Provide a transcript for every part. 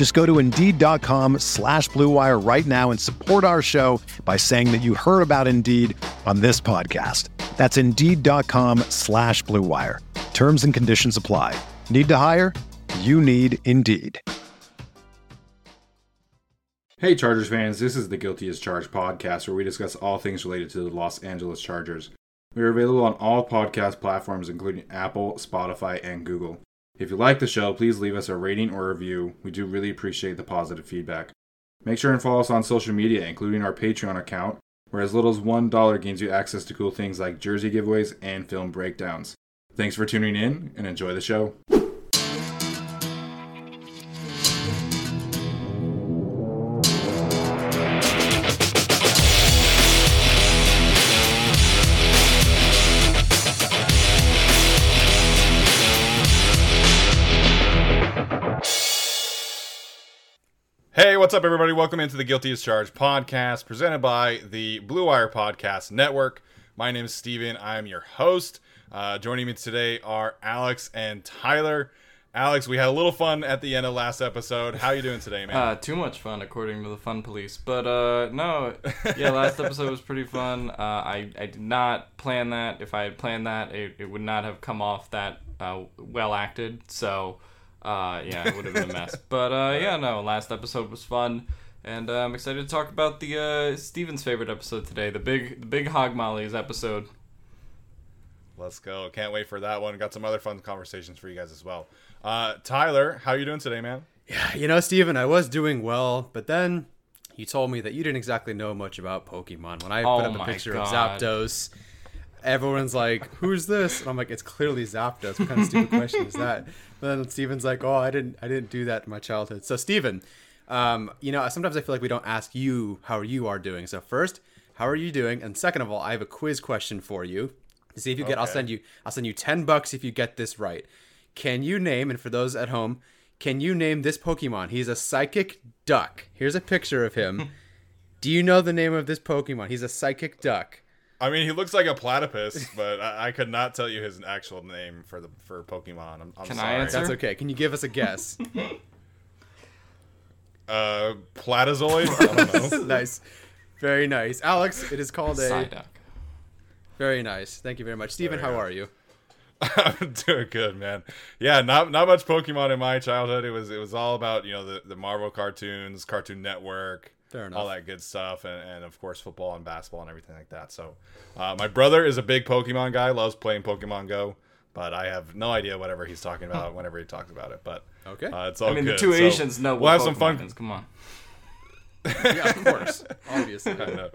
Just go to Indeed.com slash BlueWire right now and support our show by saying that you heard about Indeed on this podcast. That's Indeed.com slash BlueWire. Terms and conditions apply. Need to hire? You need Indeed. Hey, Chargers fans, this is the Guilty as Charged podcast where we discuss all things related to the Los Angeles Chargers. We are available on all podcast platforms, including Apple, Spotify, and Google. If you like the show, please leave us a rating or review. We do really appreciate the positive feedback. Make sure and follow us on social media, including our Patreon account, where as little as $1 gains you access to cool things like jersey giveaways and film breakdowns. Thanks for tuning in and enjoy the show. Hey, what's up, everybody? Welcome into the Guilty as Charged podcast presented by the Blue Wire Podcast Network. My name is Steven. I'm your host. Uh, joining me today are Alex and Tyler. Alex, we had a little fun at the end of last episode. How you doing today, man? Uh, too much fun, according to the fun police. But uh, no, yeah, last episode was pretty fun. Uh, I I did not plan that. If I had planned that, it, it would not have come off that uh, well acted. So, uh, yeah, it would have been a mess. But uh, yeah, no, last episode was fun, and uh, I'm excited to talk about the uh, Steven's favorite episode today, the big the big Hog Mollies episode. Let's go. Can't wait for that one. Got some other fun conversations for you guys as well. Uh, Tyler, how are you doing today, man? Yeah, you know, Steven, I was doing well, but then you told me that you didn't exactly know much about Pokemon. When I Oh put up a picture God. of Zapdos, everyone's like, "Who's this?" And I'm like, "It's clearly Zapdos." What kind of stupid question is that? Then Steven's like, "Oh, I didn't, I didn't do that in my childhood." So, Steven, um, you know, sometimes I feel like we don't ask you how you are doing. So, first, how are you doing? And second of all, I have a quiz question for you to see if you get. I'll send you. I'll send you ten bucks if you get this right. Can you name? And for those at home, can you name this Pokemon? He's a psychic duck. Here's a picture of him. Do you know the name of this Pokemon? He's a psychic duck. I mean, he looks like a platypus, but I, I could not tell you his actual name for the for Pokemon. I'm, I'm Can I sorry. answer? That's okay. Can you give us a guess? Uh, Platazoid. Don't nice. Very nice. Alex, it is called a. Psyduck. Very nice. Thank you very much. Steven, Very how good. are you? I'm doing good, man. Yeah, not not much Pokemon in my childhood. It was it was all about you know the, the Marvel cartoons, Cartoon Network, Fair enough. all that good stuff, and, and of course football and basketball and everything like that. So, uh, my brother is a big Pokemon guy, loves playing Pokemon Go, but I have no idea whatever he's talking about whenever he talks about it. But Okay. uh, it's all I mean, good. the two So, Asians know We'll have Pokemon some fun. is. Come on. yeah, of course. Obviously. I know.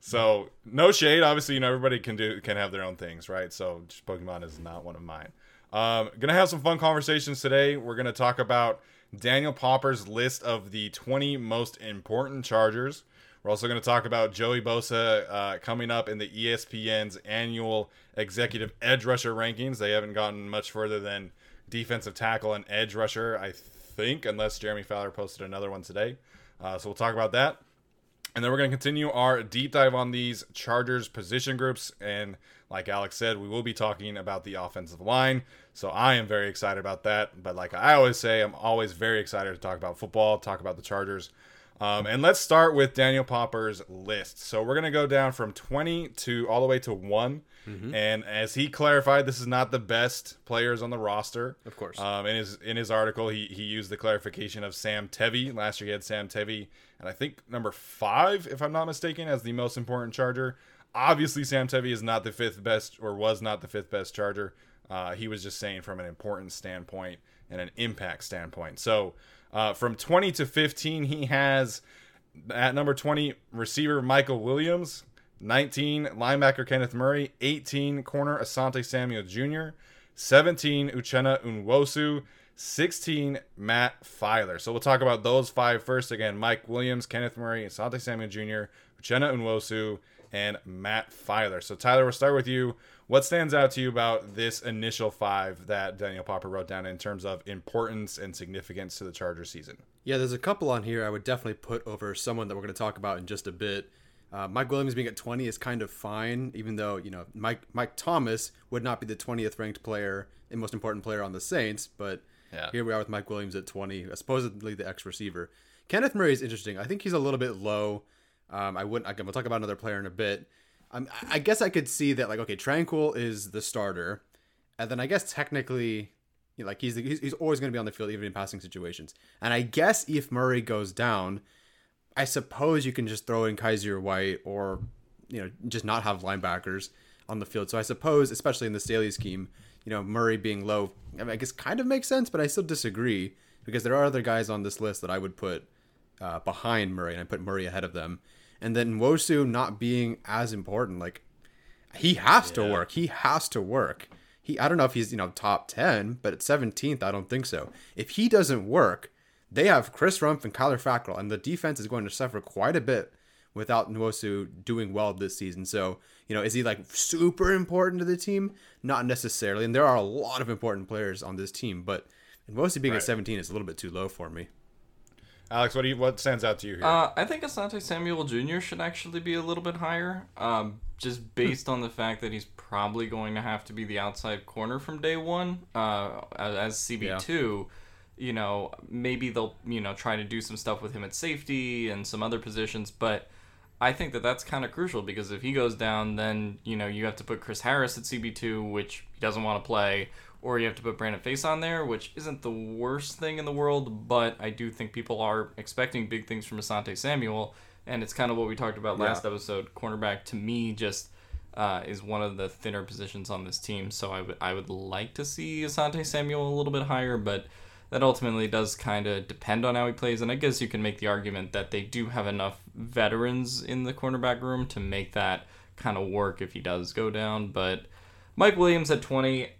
So no shade. Obviously, you know everybody can do can have their own things, right? So Pokemon is not one of mine. Um, gonna have some fun conversations today. We're gonna talk about Daniel Popper's list of the 20 most important Chargers. We're also gonna talk about Joey Bosa uh, coming up in the ESPN's annual executive edge rusher rankings. They haven't gotten much further than defensive tackle and edge rusher, I think, unless Jeremy Fowler posted another one today. Uh, so we'll talk about that. And then we're going to continue our deep dive on these Chargers position groups. And like Alex said, we will be talking about the offensive line. So I am very excited about that. But like I always say, I'm always very excited to talk about football, talk about the Chargers. Um, and let's start with Daniel Popper's list. So we're going to go down from 20 to all the way to one. And as he clarified, this is not the best players on the roster. Of course. Um, in his in his article, he, he used the clarification of Sam Tevi. Last year, he had Sam Tevi, and I think number five, if I'm not mistaken, as the most important Charger. Obviously, Sam Tevi is not the fifth best, or was not the fifth best Charger. Uh, he was just saying from an importance standpoint and an impact standpoint. So uh, from 20 to 15, he has at number 20 receiver Michael Williams, 19 linebacker Kenneth Murray, 18 corner Asante Samuel Jr., 17 Uchenna Nwosu, 16 Matt Feiler. So we'll talk about those five first. Again, Mike Williams, Kenneth Murray, Asante Samuel Jr., Uchenna Nwosu, and Matt Feiler. So Tyler, we'll start with you. What stands out to you about this initial five that Daniel Popper wrote down in terms of importance and significance to the Charger season? Yeah, there's a couple on here I would definitely put over someone that we're going to talk about in just a bit. Uh, Mike Williams being at 20 is kind of fine, even though you know Mike Mike Thomas would not be the 20th ranked player and most important player on the Saints, but Yeah. here we are with Mike Williams at 20, supposedly the ex receiver. Kenneth Murray is interesting. I think he's a little bit low. Um, I wouldn't. Again, we'll talk about another player in a bit. Um, I guess I could see that like okay, Tranquill is the starter, and then I guess technically, you know, like he's, he's he's always going to be on the field even in passing situations. And I guess if Murray goes down, I suppose you can just throw in Kyzir White or you know just not have linebackers on the field. So I suppose, especially in the Staley scheme, you know Murray being low, I, mean, I guess kind of makes sense, but I still disagree because there are other guys on this list that I would put uh, behind Murray, and I put Murray ahead of them. And then Wosu not being as important, like he has to work. He has to work. He I don't know if he's you know top ten, but at 17th I don't think so. If he doesn't work, they have Chris Rumpf and Kyler Fackrell, and the defense is going to suffer quite a bit without Nwosu doing well this season. So you know, is he like super important to the team? Not necessarily, and there are a lot of important players on this team, but Nwosu being Right. at 17 is a little bit too low for me. Alex, what do you what stands out to you here? Uh, I think Asante Samuel Jr. should actually be a little bit higher, um, just based on the fact that he's probably going to have to be the outside corner from day one uh, as, as CB2. You know, maybe they'll you know try to do some stuff with him at safety and some other positions, but I think that that's kind of crucial because if he goes down, then you know you have to put Chris Harris at CB2, which he doesn't want to play, or you have to put Brandon Facyson there, which isn't the worst thing in the world, but I do think people are expecting big things from Asante Samuel, and it's kind of what we talked about last episode. Cornerback to me just uh, is one of the thinner positions on this team, so I would I would like to see Asante Samuel a little bit higher, but that ultimately does kind of depend on how he plays. And I guess you can make the argument that they do have enough veterans in the cornerback room to make that kind of work if he does go down. But Mike Williams at 20,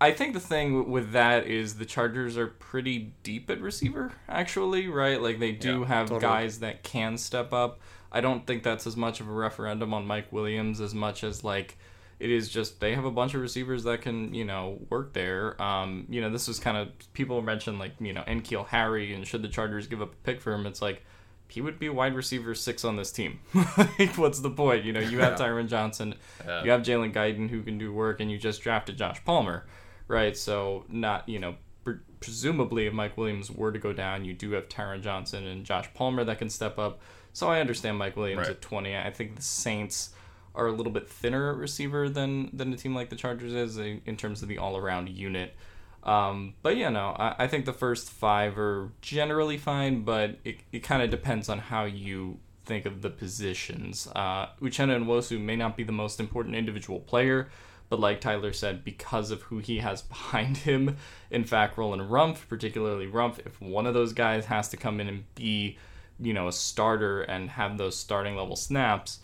I think the thing with that is the Chargers are pretty deep at receiver, actually, right? Like they do Yeah, have totally. guys that can step up. I don't think that's as much of a referendum on Mike Williams as much as like it is just they have a bunch of receivers that can you know work there. Um, you know, this was kind of people mentioned like you know N'Keal Harry and should the Chargers give up a pick for him? It's like he would be wide receiver six on this team. like, what's the point? You know, you have Tyron Johnson, you have Jalen Guyton who can do work, and you just drafted Josh Palmer, right? So not you know. pre- Presumably, if Mike Williams were to go down, you do have Tyron Johnson and Josh Palmer that can step up. So I understand Mike Williams Right. at 20. I think the Saints are a little bit thinner receiver than than a team like the Chargers is in in terms of the all around unit. Um, but yeah, no, I, I think the first five are generally fine, but it, it kind of depends on how you think of the positions. Uh, Uchenna Nwosu may not be the most important individual player, but like Tyler said, because of who he has behind him in Fackrell and Rumpf, particularly Rumpf, if one of those guys has to come in and be, you know, a starter and have those starting level snaps,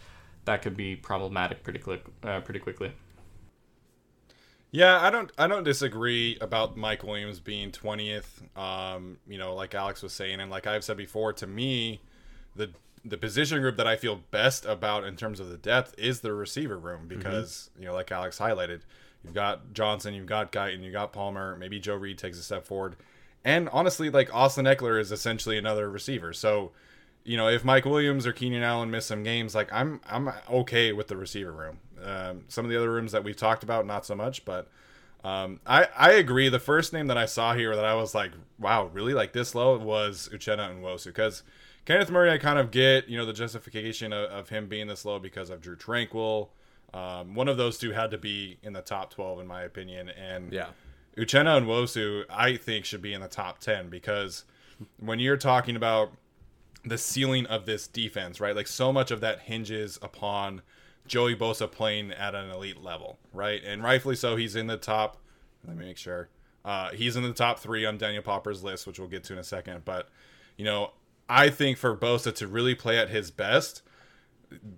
that could be problematic pretty quick, uh, pretty quickly. Yeah, I don't I don't disagree about Mike Williams being 20th. Um, you know, like Alex was saying and like I've said before, to me, the the position group that I feel best about in terms of the depth is the receiver room because, you know, like Alex highlighted, you've got Johnson, you've got Guyton, you've got Palmer, maybe Joe Reed takes a step forward. And honestly, like Austin Ekeler is essentially another receiver. So, you know, if Mike Williams or Keenan Allen miss some games, like I'm I'm okay with the receiver room. Um, some of the other rooms that we've talked about, not so much, but um, I I agree. The first name that I saw here that I was like, wow, really like this low was Uchenna Nwosu because Kenneth Murray, I kind of get you know the justification of, of him being this low because of Drew Tranquill. Um, one of those two had to be in the top twelve in my opinion, and Yeah. Uchenna Nwosu, I think, should be in the top 10 because when you're talking about the ceiling of this defense, right? Like so much of that hinges upon Joey Bosa playing at an elite level, right? And rightfully so. He's in the top. Let me make sure. Uh, he's in the top three on Daniel Popper's list, which we'll get to in a second. But you know, I think for Bosa to really play at his best,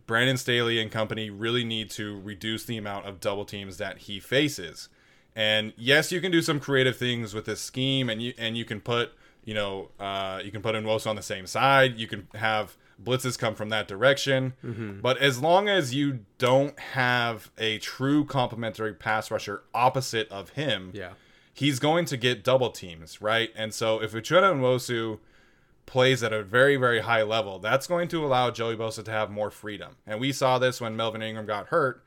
Brandon Staley and company really need to reduce the amount of double teams that he faces. And yes, you can do some creative things with this scheme, and you and you can put you know uh, you can put Nwosu on the same side. You can have blitzes come from that direction. Mm-hmm. But as long as you don't have a true complementary pass rusher opposite of him, Yeah. he's going to get double teams, right? And so if Uchenna Nwosu plays at a very, very high level, that's going to allow Joey Bosa to have more freedom. And we saw this when Melvin Ingram got hurt.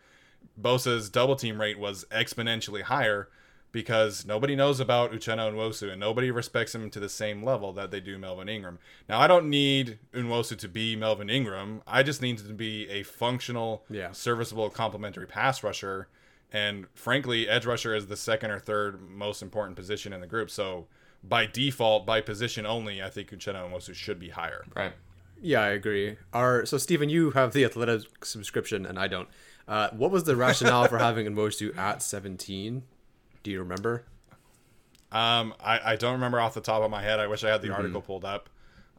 Bosa's double team rate was exponentially higher because nobody knows about Uchenna Nwosu and nobody respects him to the same level that they do Melvin Ingram. Now, I don't need Nwosu to be Melvin Ingram. I just need him to be a functional, Yeah. serviceable, complementary pass rusher. And frankly, edge rusher is the second or third most important position in the group. So by default, by position only, I think Uchenna Nwosu should be higher. Right. Yeah, I agree. Our so Steven, you have the athletic subscription, and I don't. Uh, what was the rationale for having Nwosu at 17? Do you remember? Um, I, I don't remember off the top of my head. I wish I had the article pulled up.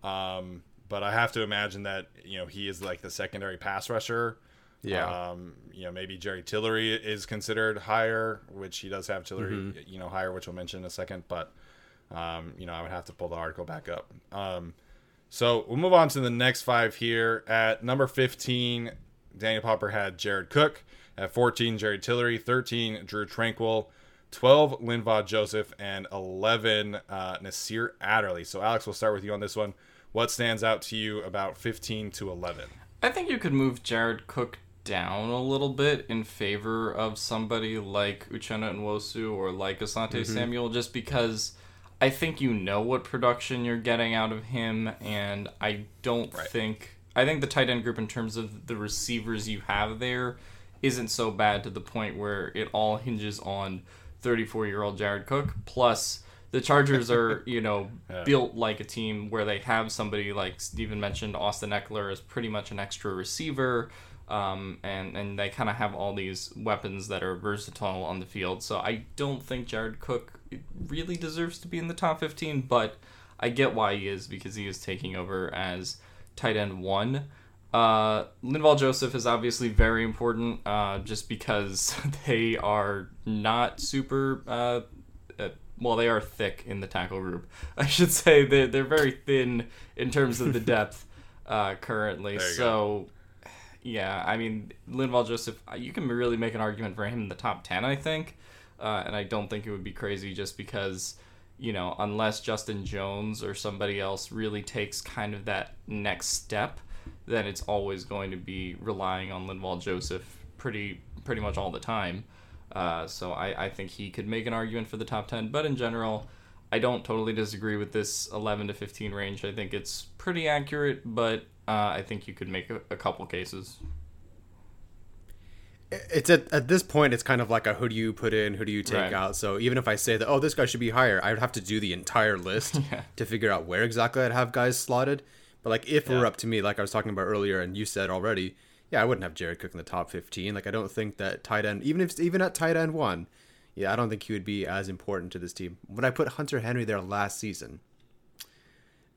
Um, but I have to imagine that you know he is like the secondary pass rusher. Yeah. Um, you know maybe Jerry Tillery is considered higher, which he does have Tillery, you know higher, which we'll mention in a second. But um, you know I would have to pull the article back up. Um, so we'll move on to the next five here. At number fifteen, Daniel Popper had Jared Cook. At fourteen, Jerry Tillery. Thirteen, Drew Tranquill. 12 Linval Joseph and 11 uh, Nasir Adderley. So Alex, we'll start with you on this one. What stands out to you about 15 to 11? I think you could move Jared Cook down a little bit in favor of somebody like Uchenna Nwosu or like Asante Samuel, just because I think you know what production you're getting out of him, and I don't think I think the tight end group in terms of the receivers you have there isn't so bad to the point where it all hinges on 34 year old Jared Cook. Plus, the Chargers are, you know, built like a team where they have somebody like Steven mentioned, Austin Ekeler is pretty much an extra receiver. Um, and, and they kind of have all these weapons that are versatile on the field. So I don't think Jared Cook really deserves to be in the top 15, but I get why he is because he is taking over as tight end one. Uh, Linval Joseph is obviously very important, uh, just because they are not super. Uh, uh, well, they are thick in the tackle group. I should say they're they're very thin in terms of the depth uh, currently. So, yeah, I mean Linval Joseph, uh, you can really make an argument for him in the top ten. I think, uh, and I don't think it would be crazy just because you know, unless Justin Jones or somebody else really takes kind of that next step, then it's always going to be relying on Linval Joseph pretty pretty much all the time. Uh, so I, I think he could make an argument for the top 10. But in general, I don't totally disagree with this 11 to 15 range. I think it's pretty accurate, but uh, I think you could make a, a couple cases. It's at, at this point, it's kind of like a who do you put in, who do you take Right. out. So even if I say that, oh, this guy should be higher, I would have to do the entire list Yeah. to figure out where exactly I'd have guys slotted. But like if it were up to me, like I was talking about earlier, and you said already, yeah, I wouldn't have Jared Cook in the top 15. Like I don't think that tight end, even if even at tight end one, yeah, I don't think he would be as important to this team. When I put Hunter Henry there last season,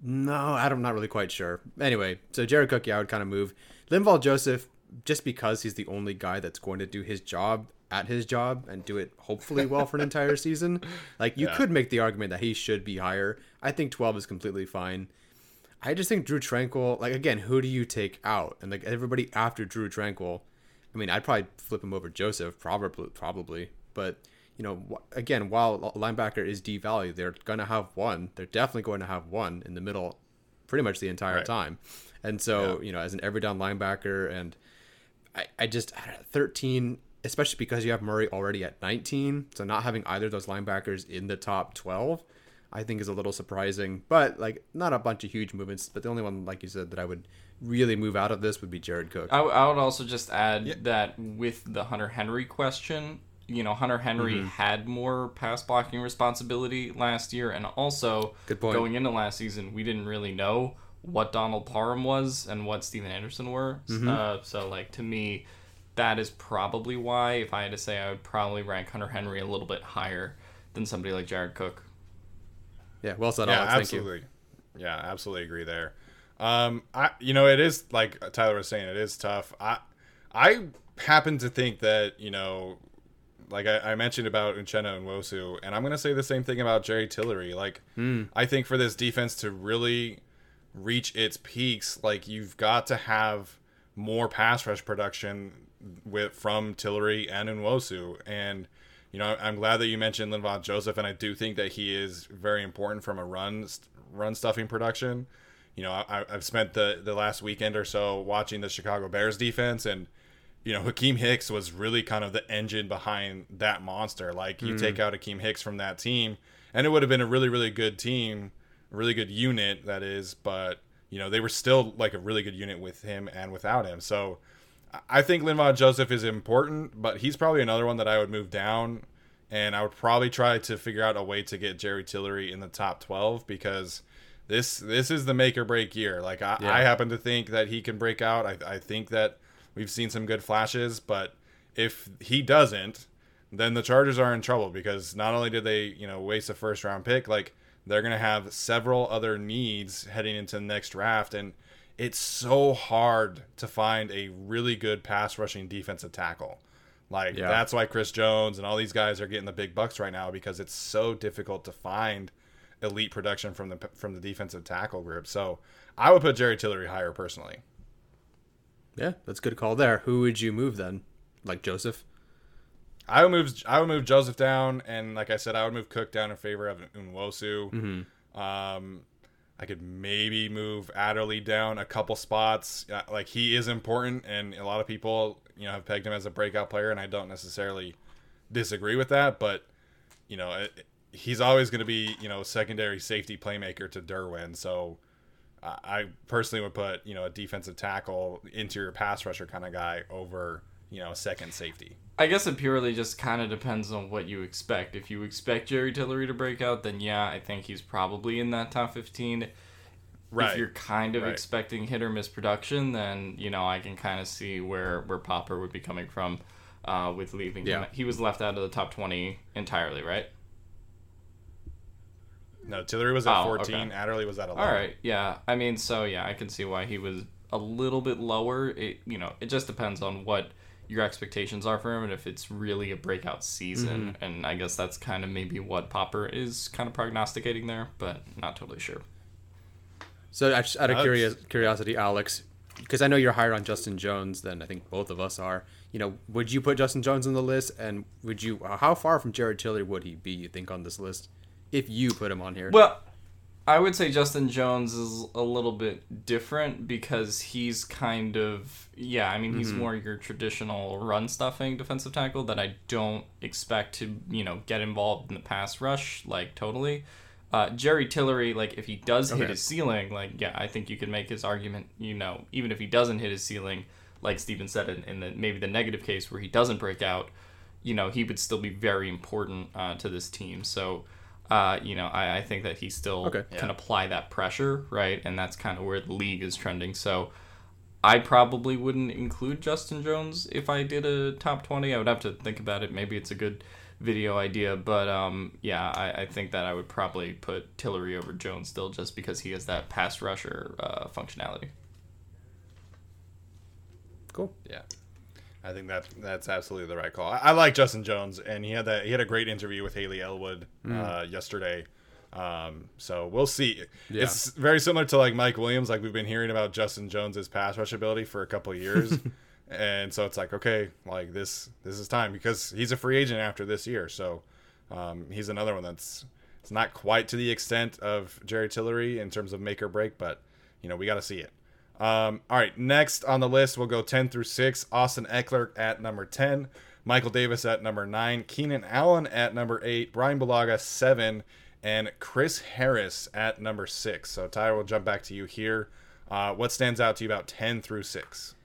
no, I'm not really quite sure. Anyway, so Jared Cook, yeah, I would kind of move. Linval Joseph, just because he's the only guy that's going to do his job at his job and do it hopefully well for an entire season. Like you Yeah. could make the argument that he should be higher. I think 12 is completely fine. I just think Drew Tranquill, like again, who do you take out? And like everybody after Drew Tranquill, I mean, I'd probably flip him over Joseph, probably, probably. But you know, again, while linebacker is devalued, they're gonna have one. They're definitely going to have one in the middle, pretty much the entire Right. time. And so, you know, as an every down linebacker, and I, I just I don't know, 13, especially because you have Murray already at 19. So not having either of those linebackers in the top 12, I think is a little surprising. But like, not a bunch of huge movements. But the only one, like you said, that I would really move out of this would be Jared Cook. I, w- I would also just add that with the Hunter Henry question, you know, Hunter Henry Mm-hmm. had more pass blocking responsibility last year, and also Good point. going into last season, we didn't really know what Donald Parham was and what Stephen Anderson were. Mm-hmm. Uh, so, like to me, that is probably why, if I had to say, I would probably rank Hunter Henry a little bit higher than somebody like Jared Cook. Yeah, well said, yeah, Alex. Absolutely. Yeah, absolutely agree there. Um, I you know it is like Tyler was saying, it is tough. I I happen to think that you know, like I, I mentioned about Uchenna Nwosu, and I'm gonna say the same thing about Jerry Tillery. Like I think for this defense to really reach its peaks, like you've got to have more pass rush production with from Tillery and Nwosu. And you know, I'm glad that you mentioned Linval Joseph, and I do think that he is very important from a run run stuffing production. You know, I, I've spent the the last weekend or so watching the Chicago Bears defense, and you know, Akiem Hicks was really kind of the engine behind that monster. Like you take mm. out Akiem Hicks from that team, and it would have been a really really good team, really good unit that is, but you know they were still like a really good unit with him and without him. So I think Linval Joseph is important, but he's probably another one that I would move down, and I would probably try to figure out a way to get Jerry Tillery in the top twelve because this this is the make or break year. Like I, Yeah. I happen to think that he can break out. I, I think that we've seen some good flashes, but if he doesn't, then the Chargers are in trouble because not only did they you know waste a first round pick, like they're gonna have several other needs heading into the next draft and it's so hard to find a really good pass rushing defensive tackle. Like Yeah. that's why Chris Jones and all these guys are getting the big bucks right now because it's so difficult to find elite production from the from the defensive tackle group. So I would put Jerry Tillery higher personally. Yeah, that's a good call there. Who would you move then? Like Joseph? I would move I would move Joseph down, and like I said, I would move Cook down in favor of Nwosu. Um, I could maybe move Adderley down a couple spots. Uh, Like he is important, and a lot of people you know have pegged him as a breakout player, and I don't necessarily disagree with that. But you know, it, he's always going to be you know secondary safety playmaker to Derwin. So I I personally would put you know a defensive tackle, interior pass rusher kind of guy over you know second safety. I guess it purely just kind of depends on what you expect. If you expect Jerry Tillery to break out, then yeah, I think he's probably in that top 15. Right. If you're kind of Right. expecting hit or miss production, then you know I can kind of see where where Popper would be coming from uh, with leaving. him. Yeah. He was left out of the top 20 entirely, right? No, Tillery was at Oh, 14. okay. Adderley was at 11. All right, yeah. I mean, so yeah, I can see why he was a little bit lower. It you know, it just depends on what your expectations are for him and if it's really a breakout season. Mm-hmm. And I guess that's kind of maybe what Popper is kind of prognosticating there, but not totally sure. So out out of That's- curious, curiosity, Alex, because I know you're higher on Justin Jones than I think both of us are. You know, would you put Justin Jones on the list, and would you? How far from Jared Tillery would he be? You think on this list, if you put him on here? Well, I would say Justin Jones is a little bit different because he's kind of yeah. I mean, he's more your traditional run stuffing defensive tackle that I don't expect to you know get involved in the pass rush like totally. Uh, Jerry Tillery, like if he does hit his ceiling, like yeah, I think you can make his argument. You know, even if he doesn't hit his ceiling, like Steven said, in, in the maybe the negative case where he doesn't break out, you know, he would still be very important uh, to this team. So, uh, you know, I, I think that he still Okay. can apply that pressure, right? And that's kind of where the league is trending. So, I probably wouldn't include Justin Jones if I did a top 20. I would have to think about it. Maybe it's a good video idea, but um, yeah, I, I think that I would probably put Tillery over Jones still just because he has that pass rusher uh, functionality. cool. Yeah. I think that that's absolutely the right call. I, I like Justin Jones, and he had that he had a great interview with Hayley Elwood uh, yesterday. Um, so we'll see. Yeah. It's very similar to like Mike Williams. Like we've been hearing about Justin Jones's pass rush ability for a couple of years, and so it's like okay, like this this is time because he's a free agent after this year. So um, he's another one that's it's not quite to the extent of Jerry Tillery in terms of make or break, but you know we got to see it. Um, all right, next on the list, we'll go 10 through 6. Austin Ekeler at number 10. Michael Davis at number 9. Keenan Allen at number 8. Bryan Bulaga, 7. And Chris Harris at number 6. So, Tyler, we'll jump back to you here. Uh, what stands out to you about 10 through 6?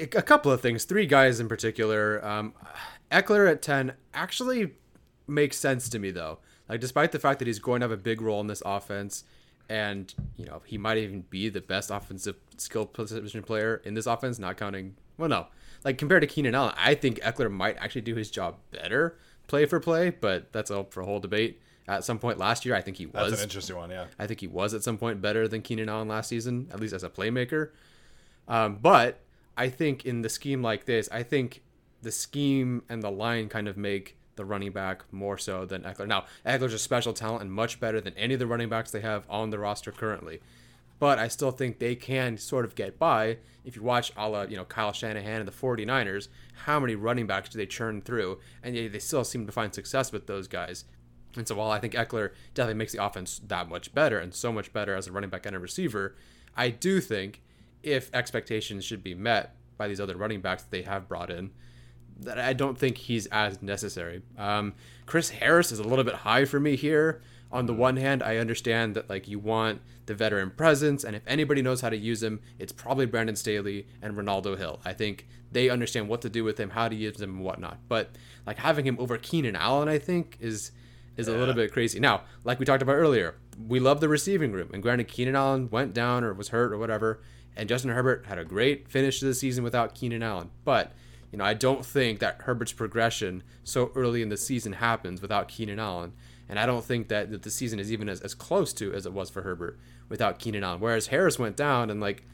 a couple of things. Three guys in particular. Um, Ekeler at ten actually makes sense to me though. Like despite the fact that he's going to have a big role in this offense, and you know he might even be the best offensive skill position player in this offense, not counting. Well, no, like compared to Keenan Allen, I think Ekeler might actually do his job better play for play, but that's up for a whole debate. At some point last year, I think he was. That's an interesting one, yeah. I think he was at some point better than Keenan Allen last season, at least as a playmaker. Um, but I think in the scheme like this, I think the scheme and the line kind of make the running back more so than Ekeler. Now, Ekeler's a special talent and much better than any of the running backs they have on the roster currently. But I still think they can sort of get by. If you watch a la, you know, Kyle Shanahan and the 49ers, how many running backs do they churn through? And they still seem to find success with those guys. And so while I think Ekeler definitely makes the offense that much better and so much better as a running back and a receiver, I do think if expectations should be met by these other running backs that they have brought in, that I don't think he's as necessary. Um, Chris Harris is a little bit high for me here. On the one hand, I understand that like you want the veteran presence, and if anybody knows how to use him, it's probably Brandon Staley and Renaldo Hill. I think they understand what to do with him, how to use him, and whatnot. But like having him over Keenan Allen, I think is is yeah. a little bit crazy. Now, like we talked about earlier, we love the receiving room. And granted, Keenan Allen went down or was hurt or whatever, and Justin Herbert had a great finish to the season without Keenan Allen. But, you know, I don't think that Herbert's progression so early in the season happens without Keenan Allen. And I don't think that, that the season is even as, as close to as it was for Herbert without Keenan Allen. Whereas Harris went down and, like,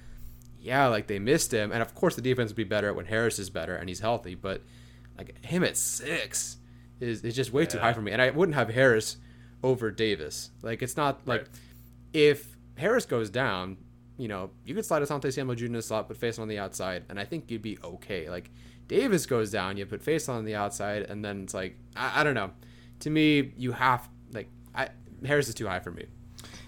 yeah, like they missed him. And of course, the defense would be better when Harris is better and he's healthy. But, like, him at six is, is just way yeah. too high for me. And I wouldn't have Harris over Davis. Like it's not like right. if Harris goes down, you know, you could slide Asante Samuel Jr. in the slot, put Facyson on the outside, and I think you'd be okay. Like Davis goes down, you put Facyson on the outside, and then it's like I, I don't know. To me, you have like I Harris is too high for me.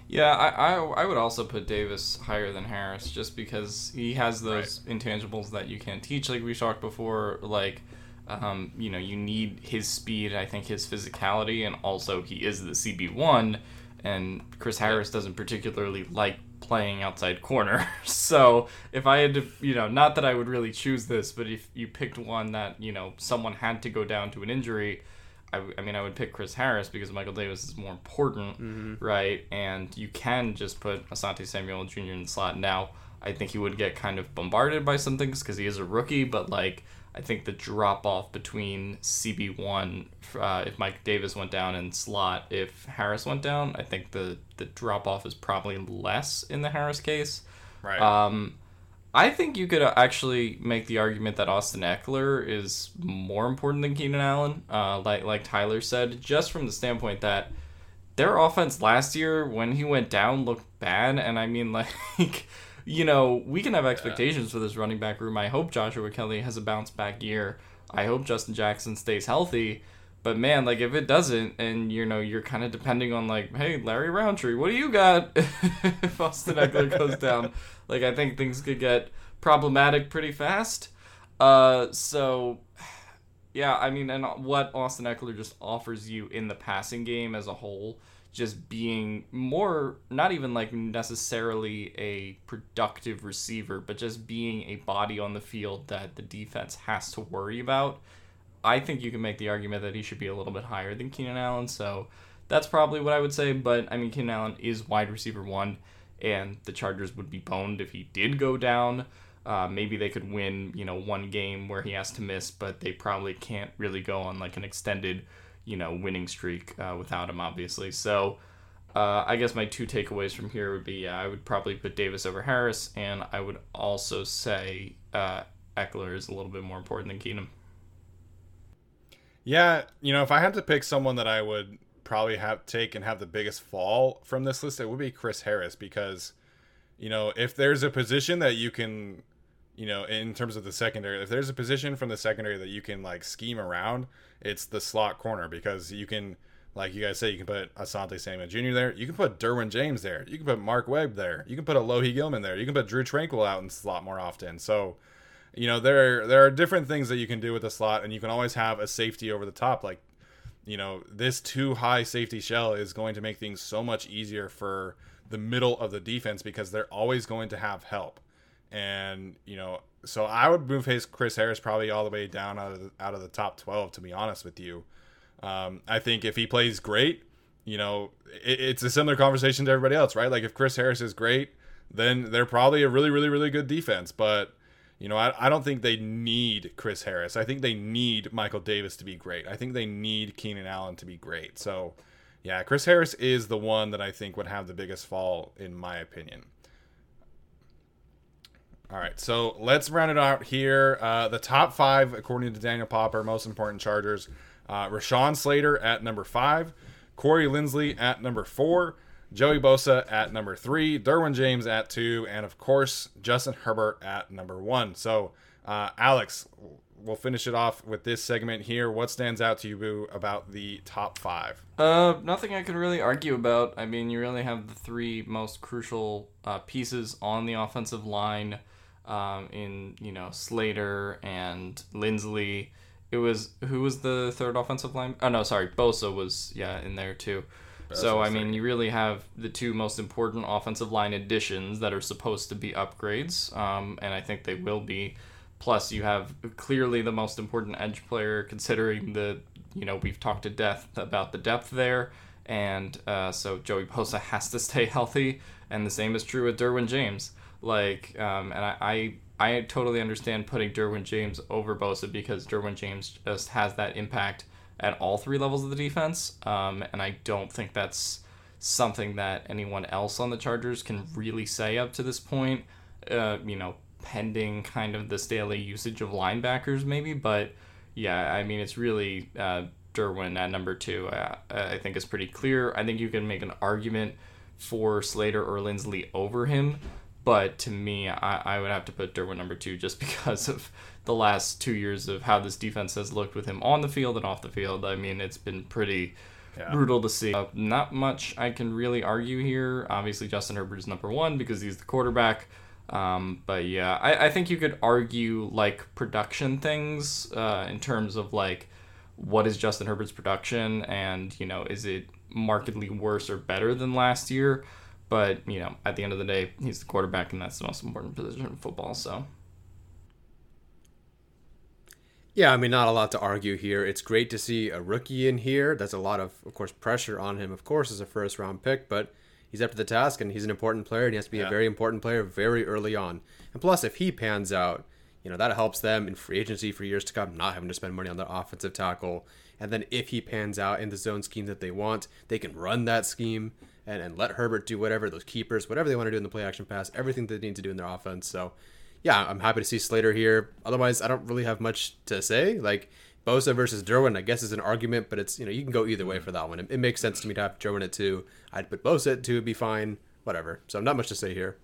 Yeah, I, I, I would also put Davis higher than Harris just because he has those right. intangibles that you can't teach, like we talked before, like um, you know, you need his speed, I think his physicality, and also he is the CB1, and Chris Harris doesn't particularly like playing outside corner. so if I had to, you know, not that I would really choose this, but if you picked one that, you know, someone had to go down to an injury, I, I mean, I would pick Chris Harris because Michael Davis is more important, mm-hmm. right? And you can just put Asante Samuel Jr. in the slot. Now, I think he would get kind of bombarded by some things because he is a rookie, but like I think the drop off between CB1, uh, if Mike Davis went down, and slot, if Harris went down, I think the, the drop off is probably less in the Harris case. Right. Um, I think you could actually make the argument that Austin Ekeler is more important than Keenan Allen, uh, like like Tyler said, just from the standpoint that their offense last year when he went down looked bad, and I mean like you know, we can have expectations yeah. for this running back room. I hope Joshua Kelley has a bounce back year. I hope Justin Jackson stays healthy. But man, like if it doesn't, and you know you're kind of depending on like, hey, Larry Rountree, what do you got if Austin Ekeler goes down? Like I think things could get problematic pretty fast. Uh, so yeah, I mean, and what Austin Ekeler just offers you in the passing game as a whole just being more not even like necessarily a productive receiver, but just being a body on the field that the defense has to worry about. I think you can make the argument that he should be a little bit higher than Keenan Allen, so that's probably what I would say. But I mean, Keenan Allen is wide receiver one, and the Chargers would be boned if he did go down. Uh, maybe they could win, you know, one game where he has to miss, but they probably can't really go on like an extended you know winning streak uh, without him, obviously. So uh, I guess my two takeaways from here would be yeah, I would probably put Davis over Harris, and I would also say uh, Ekeler is a little bit more important than Keenan. Yeah, you know, if I had to pick someone that I would probably have take and have the biggest fall from this list, it would be Chris Harris because, you know, if there's a position that you can, you know, in terms of the secondary, if there's a position from the secondary that you can like scheme around, it's the slot corner because you can, like you guys say, you can put Asante Samuel Jr. there. You can put Derwin James there. You can put Mark Webb there. You can put Alohi Gilman there. You can put Drew Tranquill out in slot more often. So, you know, there there are different things that you can do with the slot, and you can always have a safety over the top. Like, you know, this two high safety shell is going to make things so much easier for the middle of the defense because they're always going to have help. And you know, so I would move his Chris Harris probably all the way down out of the, out of the top twelve. To be honest with you, um, I think if he plays great, you know, it, it's a similar conversation to everybody else, right? Like if Chris Harris is great, then they're probably a really, really, really good defense. But You know, I, I don't think they need Chris Harris. I think they need Michael Davis to be great. I think they need Keenan Allen to be great. So, yeah, Chris Harris is the one that I think would have the biggest fall, in my opinion. All right, so let's round it out here. Uh, the top five, according to Daniel Popper, most important Chargers. Uh, Rashawn Slater at number five, Corey Linsley at number four, Joey Bosa at number three, Derwin James at two, and of course Justin Herbert at number one. So, uh, Alex, we'll finish it off with this segment here. What stands out to you, Boo, about the top five? Uh, nothing I can really argue about. I mean, you really have the three most crucial uh, pieces on the offensive line. Um, in you know Slater and Linsley. It was who was the third offensive line? Oh no, sorry, Bosa was yeah in there too. so I mean, you really have the two most important offensive line additions that are supposed to be upgrades, um, and I think they will be. Plus, you have clearly the most important edge player, considering the you know we've talked to death about the depth there, and uh, so Joey Bosa has to stay healthy, and the same is true with Derwin James. Like, um, and I, I I totally understand putting Derwin James over Bosa because Derwin James just has that impact at all three levels of the defense, um, and I don't think that's something that anyone else on the Chargers can really say up to this point. Uh, you know, pending kind of the Staley usage of linebackers, maybe, but yeah, I mean, it's really uh, Derwin at number two. Uh, I think is pretty clear. I think you can make an argument for Slater or Linsley over him but to me, I, I would have to put Derwin number two just because of the last two years of how this defense has looked with him on the field and off the field. I mean, it's been pretty yeah. brutal to see. Uh, not much I can really argue here. Obviously, Justin Herbert is number one because he's the quarterback. Um, but yeah, I, I think you could argue like production things uh, in terms of like what is Justin Herbert's production and, you know, is it markedly worse or better than last year? But you know, at the end of the day, he's the quarterback, and that's the most important position in football. So. Yeah, I mean, not a lot to argue here. It's great to see a rookie in here. There's a lot of, of course, pressure on him, of course, as a first round pick, but he's up to the task and he's an important player and he has to be yeah. a very important player very early on. And plus, if he pans out, you know, that helps them in free agency for years to come, not having to spend money on their offensive tackle. And then if he pans out in the zone scheme that they want, they can run that scheme and, and let Herbert do whatever, those keepers, whatever they want to do in the play action pass, everything they need to do in their offense. So, yeah, I'm happy to see Slater here. Otherwise, I don't really have much to say. Like, Bosa versus Derwin, I guess is an argument, but it's, you know, you can go either way for that one. It, it makes sense to me to have Derwin at two. I'd put Bosa at two, be fine, whatever. So, not much to say here.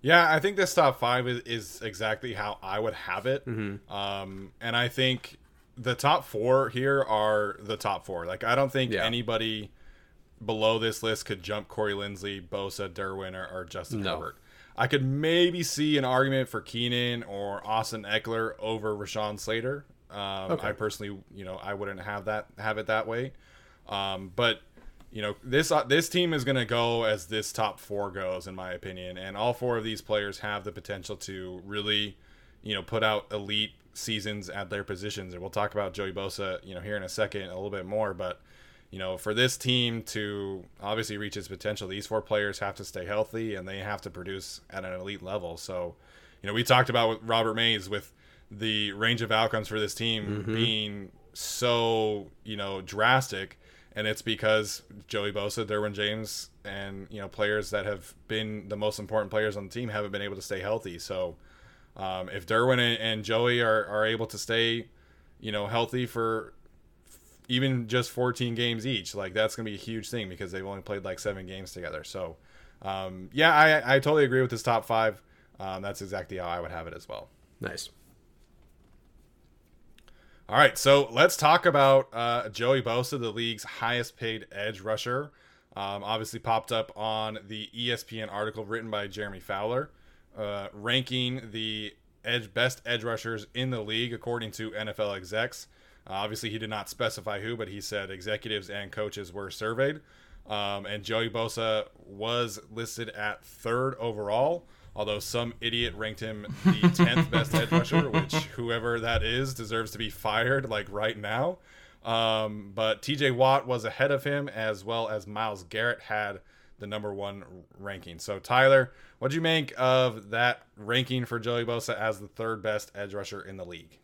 Yeah, I think this top five is, is exactly how I would have it. Mm-hmm. Um, and I think the top four here are the top four. Like, I don't think yeah. anybody below this list could jump Corey Linsley, Bosa, Derwin, or, or Justin no. Herbert. I could maybe see an argument for Keenan or Austin Ekeler over Rashawn Slater. Um, okay. I personally, you know, I wouldn't have that have it that way. Um, but you know, this uh, this team is going to go as this top four goes, in my opinion, and all four of these players have the potential to really, you know, put out elite seasons at their positions. And we'll talk about Joey Bosa, you know, here in a second a little bit more, but you know, for this team to obviously reach its potential, these four players have to stay healthy and they have to produce at an elite level. So, you know, we talked about with Robert Mays with the range of outcomes for this team mm-hmm. being so, you know, drastic. And it's because Joey Bosa, Derwin James, and, you know, players that have been the most important players on the team haven't been able to stay healthy. So, um, if Derwin and, and Joey are, are able to stay, you know, healthy for even just 14 games each, like that's going to be a huge thing because they've only played like seven games together. So, um, yeah, I, I totally agree with this top five. Um, that's exactly how I would have it as well. Nice. All right, so let's talk about uh, Joey Bosa, the league's highest paid edge rusher. Um, obviously, popped up on the ESPN article written by Jeremy Fowler, uh, ranking the edge best edge rushers in the league according to NFL execs. Uh, obviously, he did not specify who, but he said executives and coaches were surveyed. Um, and Joey Bosa was listed at third overall, although some idiot ranked him the 10th best edge rusher, which whoever that is deserves to be fired like right now. Um, but TJ Watt was ahead of him, as well as Myles Garrett had the number one ranking. So, Tyler, what do you make of that ranking for Joey Bosa as the third best edge rusher in the league?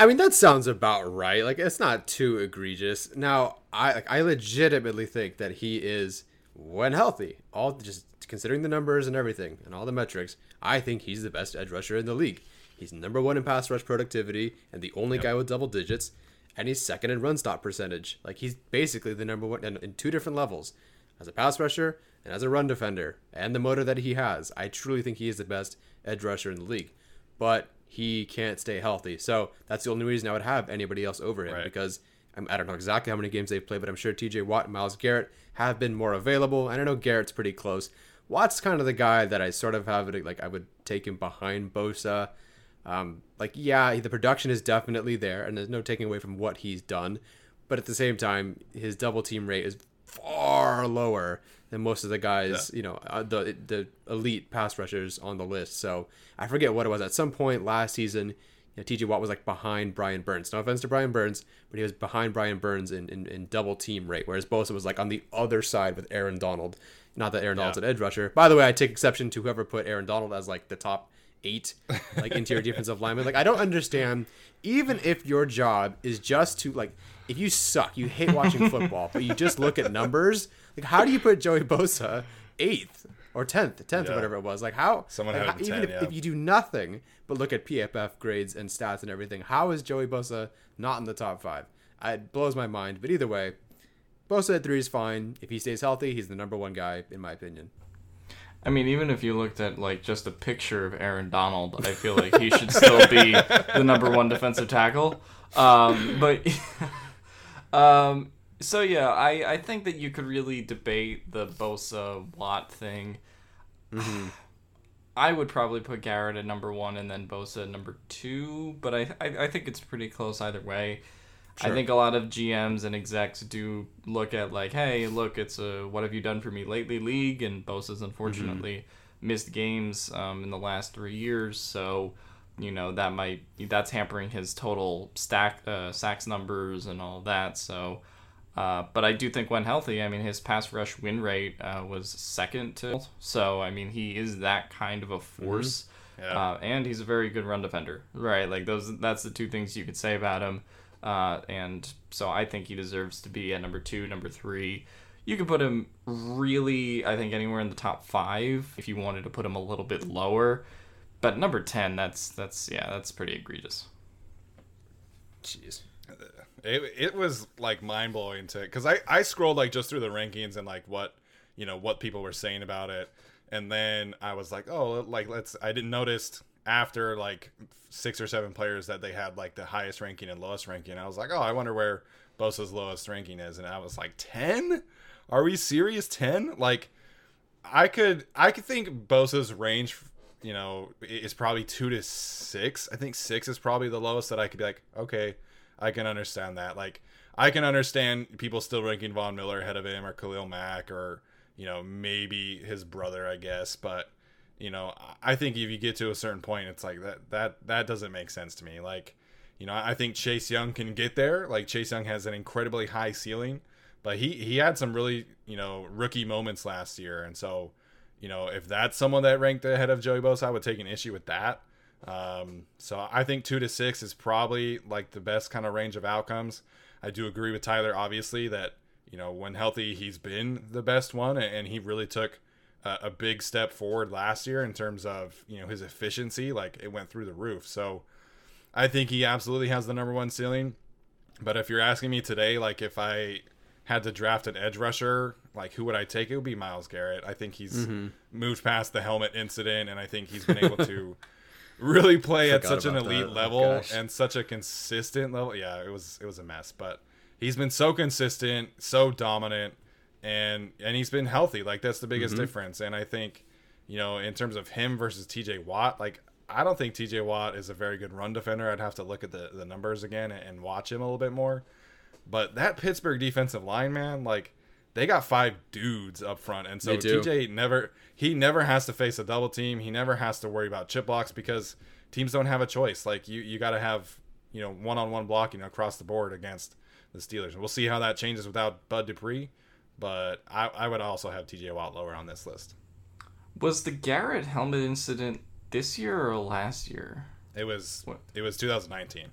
I mean, that sounds about right. Like, it's not too egregious. Now, I like, I legitimately think that he is, when healthy, all just considering the numbers and everything and all the metrics, I think he's the best edge rusher in the league. He's number one in pass rush productivity and the only yep. guy with double digits, and he's second in run stop percentage. Like, he's basically the number one in, in two different levels as a pass rusher and as a run defender, and the motor that he has. I truly think he is the best edge rusher in the league. But he can't stay healthy. So that's the only reason I would have anybody else over him right. because I'm, I do not know exactly how many games they've played, but I'm sure TJ Watt and Myles Garrett have been more available. And I know Garrett's pretty close. Watt's kind of the guy that I sort of have it like I would take him behind Bosa. Um, like yeah, the production is definitely there, and there's no taking away from what he's done. But at the same time, his double team rate is far lower than most of the guys, yeah. you know, uh, the the elite pass rushers on the list. So I forget what it was. At some point last season, you know, T.J. Watt was like behind Brian Burns. No offense to Brian Burns, but he was behind Brian Burns in, in, in double team rate, whereas Bosa was like on the other side with Aaron Donald. Not that Aaron Donald's yeah. an edge rusher. By the way, I take exception to whoever put Aaron Donald as like the top eight like interior defensive lineman. Like I don't understand. Even if your job is just to like, if you suck, you hate watching football, but you just look at numbers. Like, how do you put Joey Bosa eighth or tenth, tenth yeah. or whatever it was? Like, how? Someone like, had how, even 10, if, yeah. if you do nothing but look at PFF grades and stats and everything, how is Joey Bosa not in the top five? It blows my mind. But either way, Bosa at three is fine. If he stays healthy, he's the number one guy in my opinion. I mean, even if you looked at like just a picture of Aaron Donald, I feel like he should still be the number one defensive tackle. Um, but um, so yeah, I I think that you could really debate the Bosa Watt thing. Mm-hmm. I would probably put Garrett at number one and then Bosa at number two, but I I, I think it's pretty close either way. Sure. I think a lot of GMs and execs do look at like, hey, look, it's a what have you done for me lately league, and Bosa's unfortunately mm-hmm. missed games um, in the last three years, so you know that might that's hampering his total stack uh, sacks numbers and all that. So, uh, but I do think when healthy, I mean his pass rush win rate uh, was second to. So I mean he is that kind of a force. Mm-hmm. Yeah. Uh, and he's a very good run defender, right? Like those, that's the two things you could say about him. Uh, and so I think he deserves to be at number two, number three. You could put him really, I think, anywhere in the top five if you wanted to put him a little bit lower. But number ten, that's that's yeah, that's pretty egregious. Jeez. It, it was like mind blowing to because I, I scrolled like just through the rankings and like what you know what people were saying about it and then I was like oh like let's I didn't notice after like six or seven players that they had like the highest ranking and lowest ranking. I was like, oh, I wonder where Bosa's lowest ranking is, and I was like, ten? Are we serious? Ten? Like, I could I could think Bosa's range, you know, is probably two to six. I think six is probably the lowest that I could be like, okay, I can understand that. Like, I can understand people still ranking Von Miller ahead of him or Khalil Mack or you know maybe his brother, I guess, but you know, I think if you get to a certain point, it's like that that that doesn't make sense to me. Like, you know, I think Chase Young can get there. Like Chase Young has an incredibly high ceiling, but he he had some really you know rookie moments last year, and so you know if that's someone that ranked ahead of Joey Bosa, I would take an issue with that. Um, so I think two to six is probably like the best kind of range of outcomes. I do agree with Tyler, obviously, that you know when healthy, he's been the best one, and he really took a, a big step forward last year in terms of you know his efficiency. Like it went through the roof. So I think he absolutely has the number one ceiling. But if you're asking me today, like if I had to draft an edge rusher, like who would I take? It would be Myles Garrett. I think he's mm-hmm. moved past the helmet incident, and I think he's been able to really play at such an elite that. Level oh, and such a consistent level. Yeah, it was it was a mess, but he's been so consistent, so dominant and and he's been healthy. Like that's the biggest mm-hmm. difference. And I think, you know, in terms of him versus TJ Watt, like I don't think TJ Watt is a very good run defender. I'd have to look at the the numbers again and watch him a little bit more. But that Pittsburgh defensive line, man, like they got five dudes up front, and so TJ never he never has to face a double team. He never has to worry about chip blocks because teams don't have a choice. Like you you got to have you know one on one blocking across the board against the Steelers. We'll see how that changes without Bud Dupree. But I, I would also have TJ Watt lower on this list. Was the Garrett helmet incident this year or last year? It was What? it was 2019.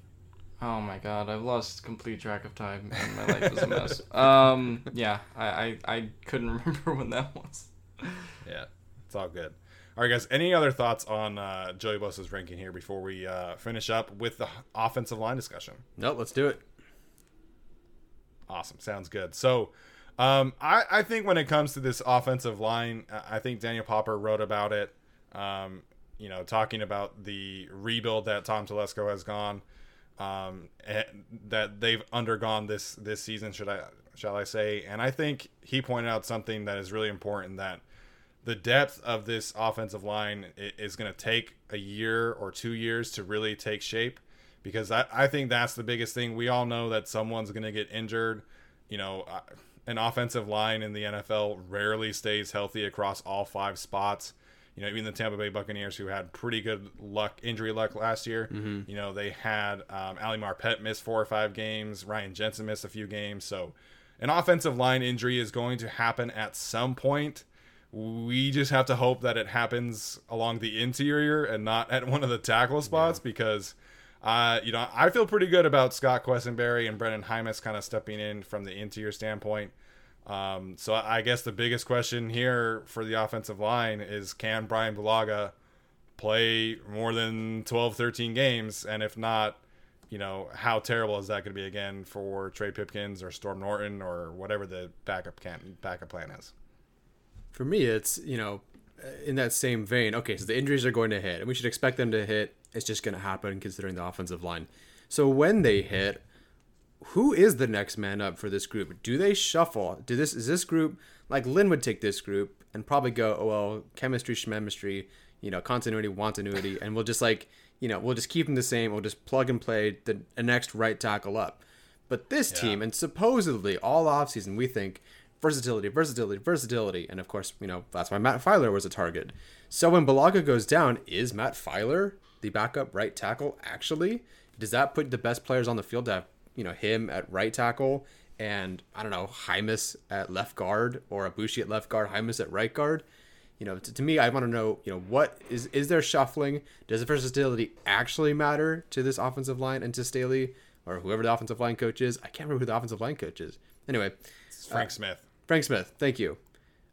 Oh my god, I've lost complete track of time and my life is a mess. Um, yeah, I, I, I couldn't remember when that was. Yeah, it's all good. All right, guys. Any other thoughts on uh, Joey Bosa's ranking here before we uh, finish up with the offensive line discussion? Nope, let's do it. Awesome. Sounds good. So, um, I, I think when it comes to this offensive line, I- think Daniel Popper wrote about it. Um, you know, talking about the rebuild that Tom Telesco has gone, um, and that they've undergone this this season. Should I shall I say? And I think he pointed out something that is really important that the depth of this offensive line is going to take a year or two years to really take shape because I, I think that's the biggest thing. We all know that someone's going to get injured. You know, an offensive line in the NFL rarely stays healthy across all five spots. You know, even the Tampa Bay Buccaneers, who had pretty good luck, injury luck last year, you know, they had um, Ali Marpet miss four or five games. Ryan Jensen missed a few games. So, an offensive line injury is going to happen at some point. We just have to hope that it happens along the interior and not at one of the tackle spots because, uh, you know, I feel pretty good about Scott Quessenberry and Brenden Jaimes kind of stepping in from the interior standpoint. Um, so I guess the biggest question here for the offensive line is can Bryan Bulaga play more than 12, 13 games? And if not, you know, how terrible is that going to be again for Trey Pipkins or Storm Norton or whatever the backup can backup plan is? For me, it's you know, in that same vein. Okay, so the injuries are going to hit, and we should expect them to hit. It's just going to happen considering the offensive line. So when they hit, who is the next man up for this group? Do they shuffle? Do this is this group like Lynn would take this group and probably go, oh well, chemistry, schmemistry, you know, continuity, continuity, and we'll just like you know we'll just keep them the same. We'll just plug and play the, the next right tackle up. But this team, and supposedly all offseason, we think versatility, versatility, versatility. And of course, you know, that's why Matt Feiler was a target. So when Bulaga goes down, is Matt Feiler the backup right tackle actually? Does that put the best players on the field to have, you know, him at right tackle and I don't know, Jaimes at left guard or Aboushi at left guard, Jaimes at right guard? You know, to, to me, I want to know, you know, what is is there shuffling? Does the versatility actually matter to this offensive line and to Staley or whoever the offensive line coach is? I can't remember who the offensive line coach is. Anyway, It's Frank uh, Smith. Frank Smith, thank you.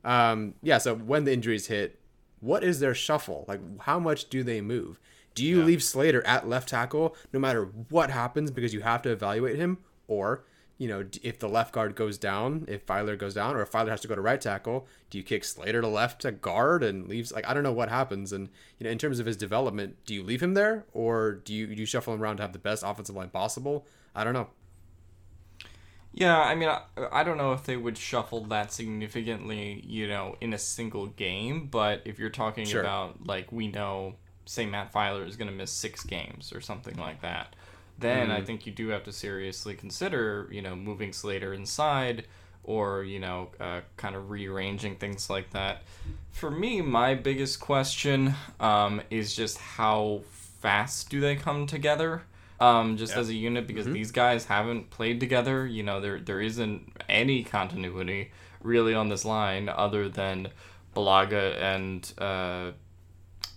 Um, yeah, so when the injuries hit, what is their shuffle? Like, how much do they move? Do you leave Slater at left tackle no matter what happens because you have to evaluate him? Or, you know, if the left guard goes down, if Feiler goes down, or if Feiler has to go to right tackle, do you kick Slater to left to guard and leaves? Like, I don't know what happens. And, you know, in terms of his development, do you leave him there or do you, do you shuffle him around to have the best offensive line possible? I don't know. Yeah, I mean, I, I don't know if they would shuffle that significantly, you know, in a single game. But if you're talking Sure. about like we know, say Matt Feiler is going to miss six games or something like that, then I think you do have to seriously consider, you know, moving Slater inside or you know, uh, kind of rearranging things like that. For me, my biggest question um, is just how fast do they come together? Um, just Yeah. as a unit because these guys haven't played together. You know, there there isn't any continuity really on this line other than Bulaga and uh,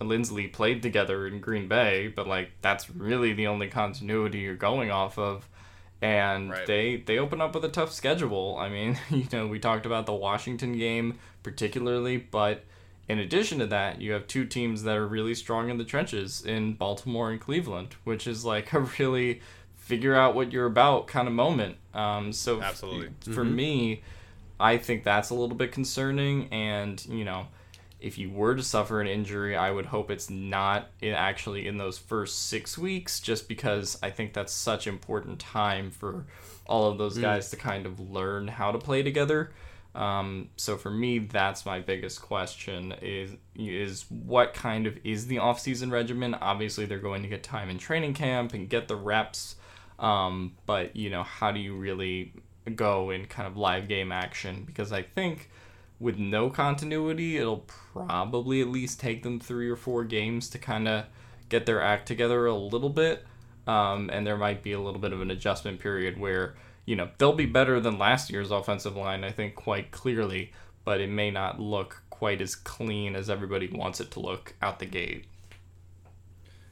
Linsley played together in Green Bay, but like that's really the only continuity you're going off of. And Right. they they open up with a tough schedule. I mean, you know, we talked about the Washington game particularly, but in addition to that, you have two teams that are really strong in the trenches in Baltimore and Cleveland, which is like a really figure out what you're about kind of moment. Um, so f- Absolutely. for me, I think that's a little bit concerning. And you know, if you were to suffer an injury, I would hope it's not in, actually in those first six weeks, just because I think that's such important time for all of those guys to kind of learn how to play together. Um, so for me, that's my biggest question: is is what kind of is the off-season regimen? Obviously, they're going to get time in training camp and get the reps, um, but you know, how do you really go in kind of live game action? Because I think with no continuity, it'll probably at least take them three or four games to kind of get their act together a little bit. Um, and there might be a little bit of an adjustment period where you know, they'll be better than last year's offensive line, I think, quite clearly, but it may not look quite as clean as everybody wants it to look out the gate.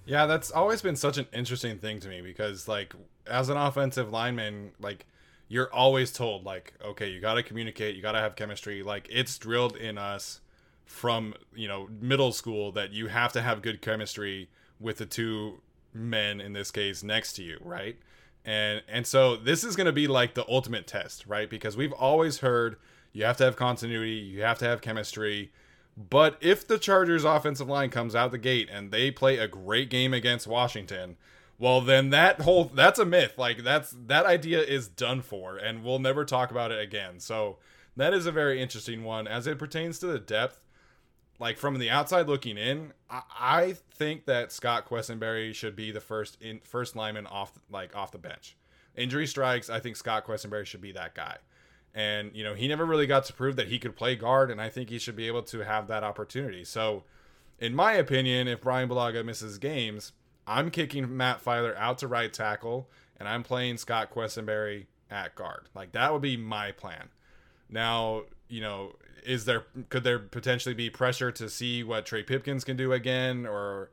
Yeah, that's always been such an interesting thing to me because, like, as an offensive lineman, like, you're always told, like, okay, you got to communicate, you got to have chemistry. Like, it's drilled in us from, you know, middle school that you have to have good chemistry with the two men, in this case, next to you, right? And, and so this is going to be like the ultimate test, right? Because we've always heard you have to have continuity, you have to have chemistry but if the Chargers offensive line comes out the gate and they play a great game against Washington, well then that whole that's a myth. Like that's that idea is done for and we'll never talk about it again. So that is a very interesting one as it pertains to the depth. Like from the outside looking in, I, I think that Scott Quessenberry should be the first in first lineman off like off the bench. Injury strikes, I think Scott Quessenberry should be that guy. And, you know, he never really got to prove that he could play guard, and I think he should be able to have that opportunity. So, in my opinion, if Bryan Bulaga misses games, I'm kicking Matt Feiler out to right tackle, and I'm playing Scott Quessenberry at guard. Like, that would be my plan. Now, you know, is there could there potentially be pressure to see what Trey Pipkins can do again, or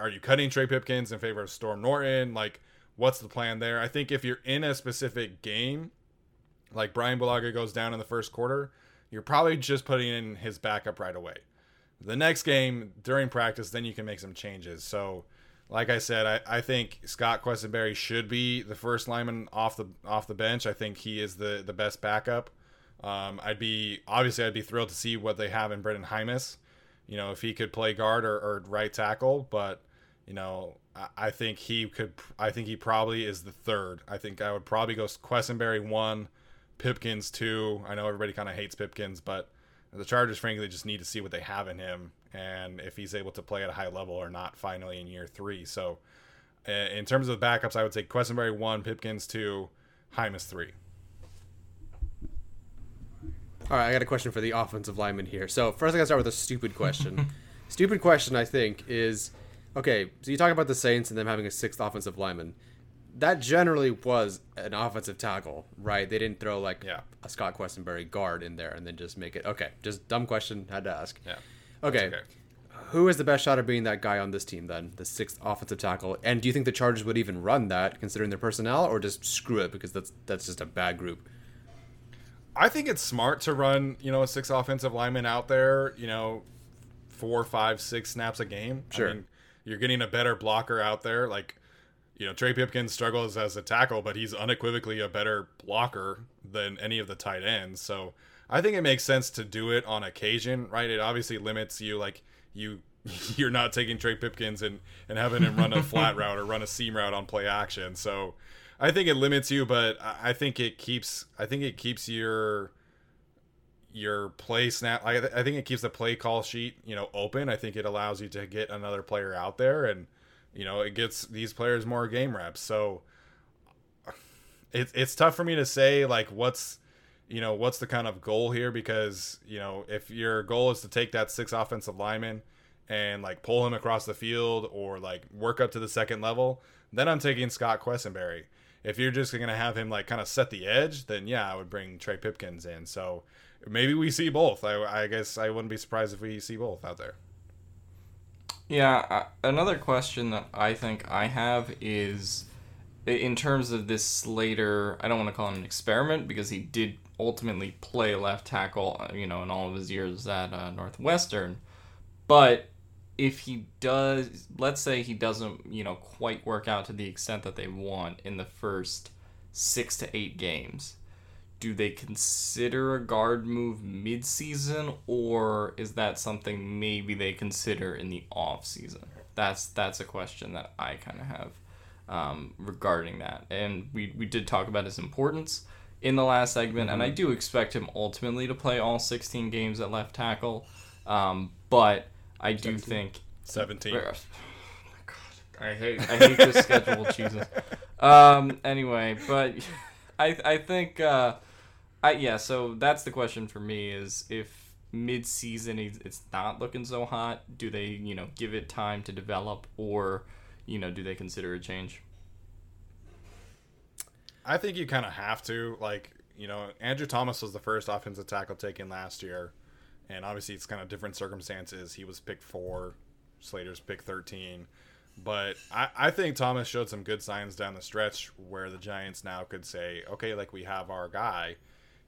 are you cutting Trey Pipkins in favor of Storm Norton? Like, what's the plan there? I think if you're in a specific game like Bryan Bulaga goes down in the first quarter, you're probably just putting in his backup right away. The next game during practice, then you can make some changes. So, like I said, I, I think Scott Quessenberry should be the first lineman off the off the bench. I think he is the the best backup. Um, I'd be obviously I'd be thrilled to see what they have in Brenden Jaimes. You know, if he could play guard or, or right tackle, but you know, I, I think he could. I think he probably is the third. I think I would probably go Quessenberry one, Pipkins two. I know everybody kind of hates Pipkins, but the Chargers frankly just need to see what they have in him and if he's able to play at a high level or not finally in year three. So in terms of the backups, I would say Quessenberry one, Pipkins two, Jaimes three. All right, I got a question for the offensive lineman here. So first, I got to start with a stupid question. stupid question, I think, is okay. So you talk about the Saints and them having a sixth offensive lineman that generally was an offensive tackle, right? They didn't throw like yeah. a Scott Quessenberry guard in there and then just make it. Okay, just dumb question. Had to ask. Yeah. Okay. okay. Who is the best shot of being that guy on this team then, the sixth offensive tackle? And do you think the Chargers would even run that, considering their personnel, or just screw it because that's that's just a bad group? I think it's smart to run, you know, a six offensive lineman out there, you know, four, five, six snaps a game. Sure. I mean, you're getting a better blocker out there. Like you know, Trey Pipkins struggles as a tackle, but he's unequivocally a better blocker than any of the tight ends. So I think it makes sense to do it on occasion, right? It obviously limits you, like you you're not taking Trey Pipkins and and having him run a flat route or run a seam route on play action. So I think it limits you, but I think it keeps I think it keeps your your play snap. I, I think it keeps the play call sheet you know open. I think it allows you to get another player out there and you know, it gets these players more game reps. So it's it's tough for me to say like what's you know what's the kind of goal here because you know if your goal is to take that six offensive lineman and like pull him across the field or like work up to the second level, then I'm taking Scott Quessenberry. If you're just gonna have him like kind of set the edge, then yeah, I would bring Trey Pipkins in. So maybe we see both. I, I guess I wouldn't be surprised if we see both out there. Yeah, uh, another question that I think I have is in terms of this Slater, I don't want to call it an experiment because he did ultimately play left tackle, uh, you know, in all of his years at uh, Northwestern. But if he does, let's say he doesn't, you know, quite work out to the extent that they want in the first six to eight games, do they consider a guard move mid-season or is that something maybe they consider in the off season that's that's a question that i kind of have um, regarding that and we, we did talk about his importance in the last segment mm-hmm. and i mm-hmm. do expect him ultimately to play all 16 games at left tackle um, but i do 17. think 17 oh my god. I hate I hate this schedule, Jesus. Um. Anyway, but I I think uh, I, yeah, so that's the question for me is if mid-season it's not looking so hot, do they, you know, give it time to develop or, you know, do they consider a change? I think you kind of have to like you know Andrew Thomas was the first offensive tackle taken last year, and obviously it's kind of different circumstances. He was picked four, Slater's pick thirteen, but I, I think Thomas showed some good signs down the stretch where the Giants now could say, okay, like we have our guy,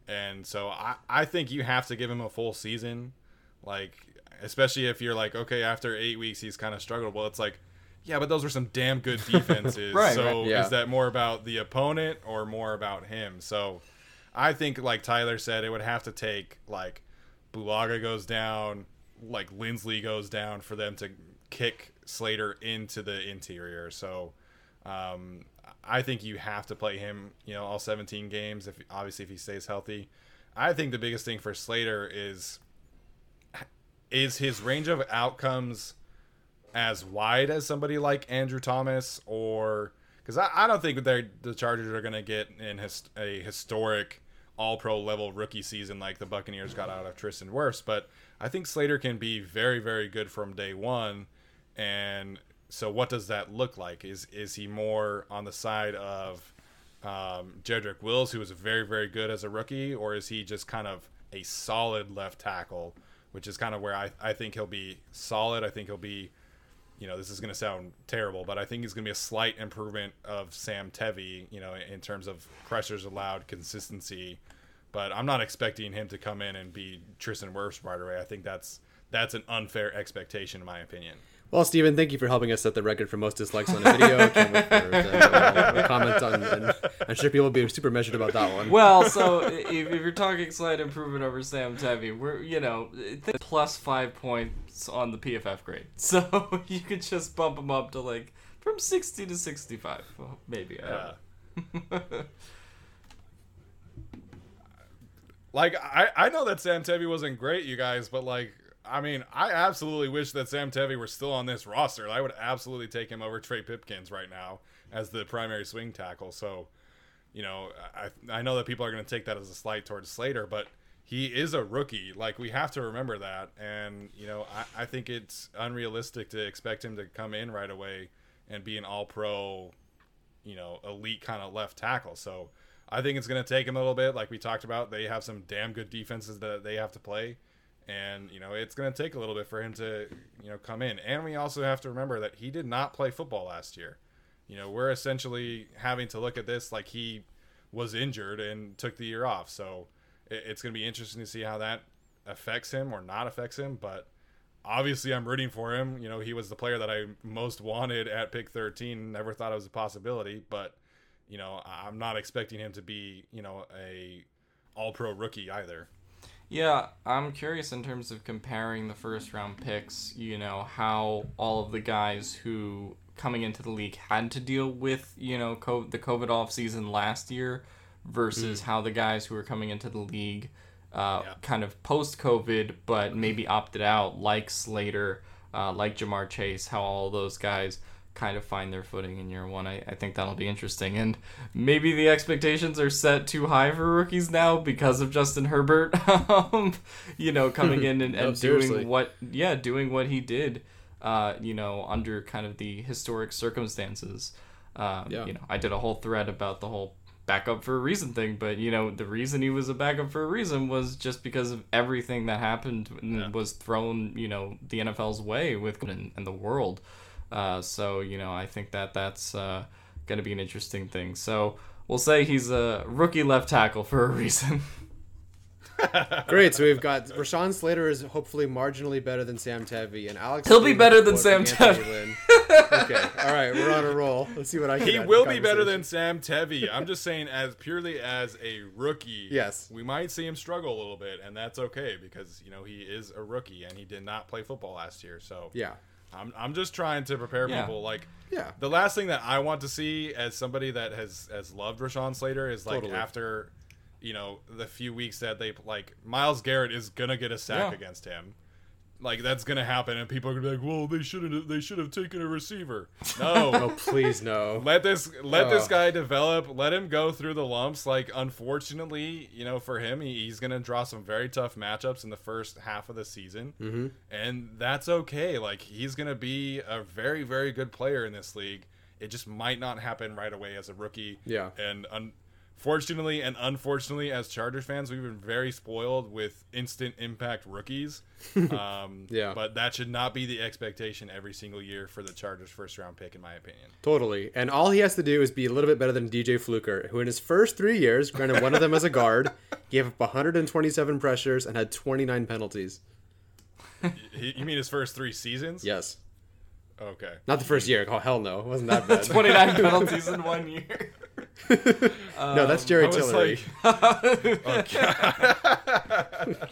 and so I I think you have to give him a full season, like especially if you're like okay after eight weeks he's kind of struggled. Well, it's like yeah, but those were some damn good defenses. Right, so right. Yeah. is that more about the opponent or more about him? So I think like Tyler said, it would have to take like Bulaga goes down, like Linsley goes down for them to kick Slater into the interior. So um, I think you have to play him, you know, all 17 games. If obviously if he stays healthy, I think the biggest thing for Slater is is his range of outcomes as wide as somebody like Andrew Thomas or because I, I don't think they the Chargers are going to get in his, a historic all pro level rookie season like the Buccaneers got out of Tristan Wirfs, but I think Slater can be very very good from day one. And so, what does that look like? Is is he more on the side of um, Jedrick Wills, who was very very good as a rookie, or is he just kind of a solid left tackle, which is kind of where I, I think he'll be solid. I think he'll be you know, this is going to sound terrible, but I think he's going to be a slight improvement of Sam Tevi, you know, in terms of pressures allowed, consistency. But I'm not expecting him to come in and be Tristan Wirfs right away. I think that's that's an unfair expectation, in my opinion. Well, Steven, thank you for helping us set the record for most dislikes on a video. Can't wait for uh, the, the comment on, and I'm sure people will be super measured about that one. Well, so if, if you're talking slight improvement over Sam Tevi, we're you know th- plus five points on the PFF grade, so you could just bump him up to like from sixty to sixty-five, well, maybe. I Uh, don't know. Like I, I know that Sam Tevi wasn't great, you guys, but like I mean, I absolutely wish that Sam Tevi were still on this roster. I would absolutely take him over Trey Pipkins right now as the primary swing tackle. So, you know, I I know that people are going to take that as a slight towards Slater, but he is a rookie. Like we have to remember that, and you know, I, I think it's unrealistic to expect him to come in right away and be an All Pro, you know, elite kind of left tackle. So. I think it's going to take him a little bit. Like we talked about, they have some damn good defenses that they have to play, and you know it's going to take a little bit for him to you know come in. And we also have to remember that he did not play football last year. You know, we're essentially having to look at this like he was injured and took the year off. So it's going to be interesting to see how that affects him or not affects him. But obviously, I'm rooting for him. You know, he was the player that I most wanted at pick 13. Never thought it was a possibility, but you know, I'm not expecting him to be, you know, a all pro rookie either. Yeah, I'm curious in terms of comparing the first round picks, you know, how all of the guys who coming into the league had to deal with, you know, the COVID off season last year versus how the guys who are coming into the league uh, Yeah. kind of post COVID but maybe opted out, like Slater, uh, like Ja'Marr Chase, how all those guys kind of find their footing in year one. I, I think that'll be interesting. And maybe the expectations are set too high for rookies now because of Justin Herbert, um, you know, coming in and, No, and seriously. doing what, yeah, doing what he did, uh, you know, under kind of the historic circumstances. Um, Yeah. You know, I did a whole thread about the whole backup for a reason thing, but you know, the reason he was a backup for a reason was just because of everything that happened and Yeah. was thrown, you know, the NFL's way with and, and the world. Uh, so you know, I think that that's uh, going to be an interesting thing. So we'll say he's a rookie left tackle for a reason. Great. So we've got Rashawn Slater is hopefully marginally better than Sam Tevi, and Alex. He'll be better than Sam Anthony Lynn. okay. All right. We're on a roll. Let's see what I can. He add will be better than. Sam Tevi. I'm just saying, as purely as a rookie, Yes. we might see him struggle a little bit, and that's okay because you know he is a rookie and he did not play football last year. So Yeah. I'm I'm just trying to prepare Yeah. people. Like Yeah. the last thing that I want to see as somebody that has has loved Rashawn Slater is like Totally. after you know the few weeks that they like Myles Garrett is gonna get a sack Yeah. against him. Like that's gonna happen, and people are gonna be like, "Well, they should have they should have taken a receiver." No, Oh please no. let this let this guy develop. Let him go through the lumps. Like unfortunately, you know, for him, he, he's gonna draw some very tough matchups in the first half of the season, mm-hmm. and that's okay. Like he's gonna be a very very good player in this league. It just might not happen right away as a rookie. Yeah. and un- fortunately and unfortunately, as Chargers fans, we've been very spoiled with instant impact rookies. Um, Yeah. But that should not be the expectation every single year for the Chargers' first round pick, in my opinion. Totally. And all he has to do is be a little bit better than DJ Fluker, who in his first three years, granted one of them as a guard, gave up 127 pressures and had 29 penalties. You mean his first three seasons? Yes. Okay. Not the first year. Oh, hell no. It wasn't that bad. 29 penalties in one year. No, that's Jerry I was Tillery. like- Okay.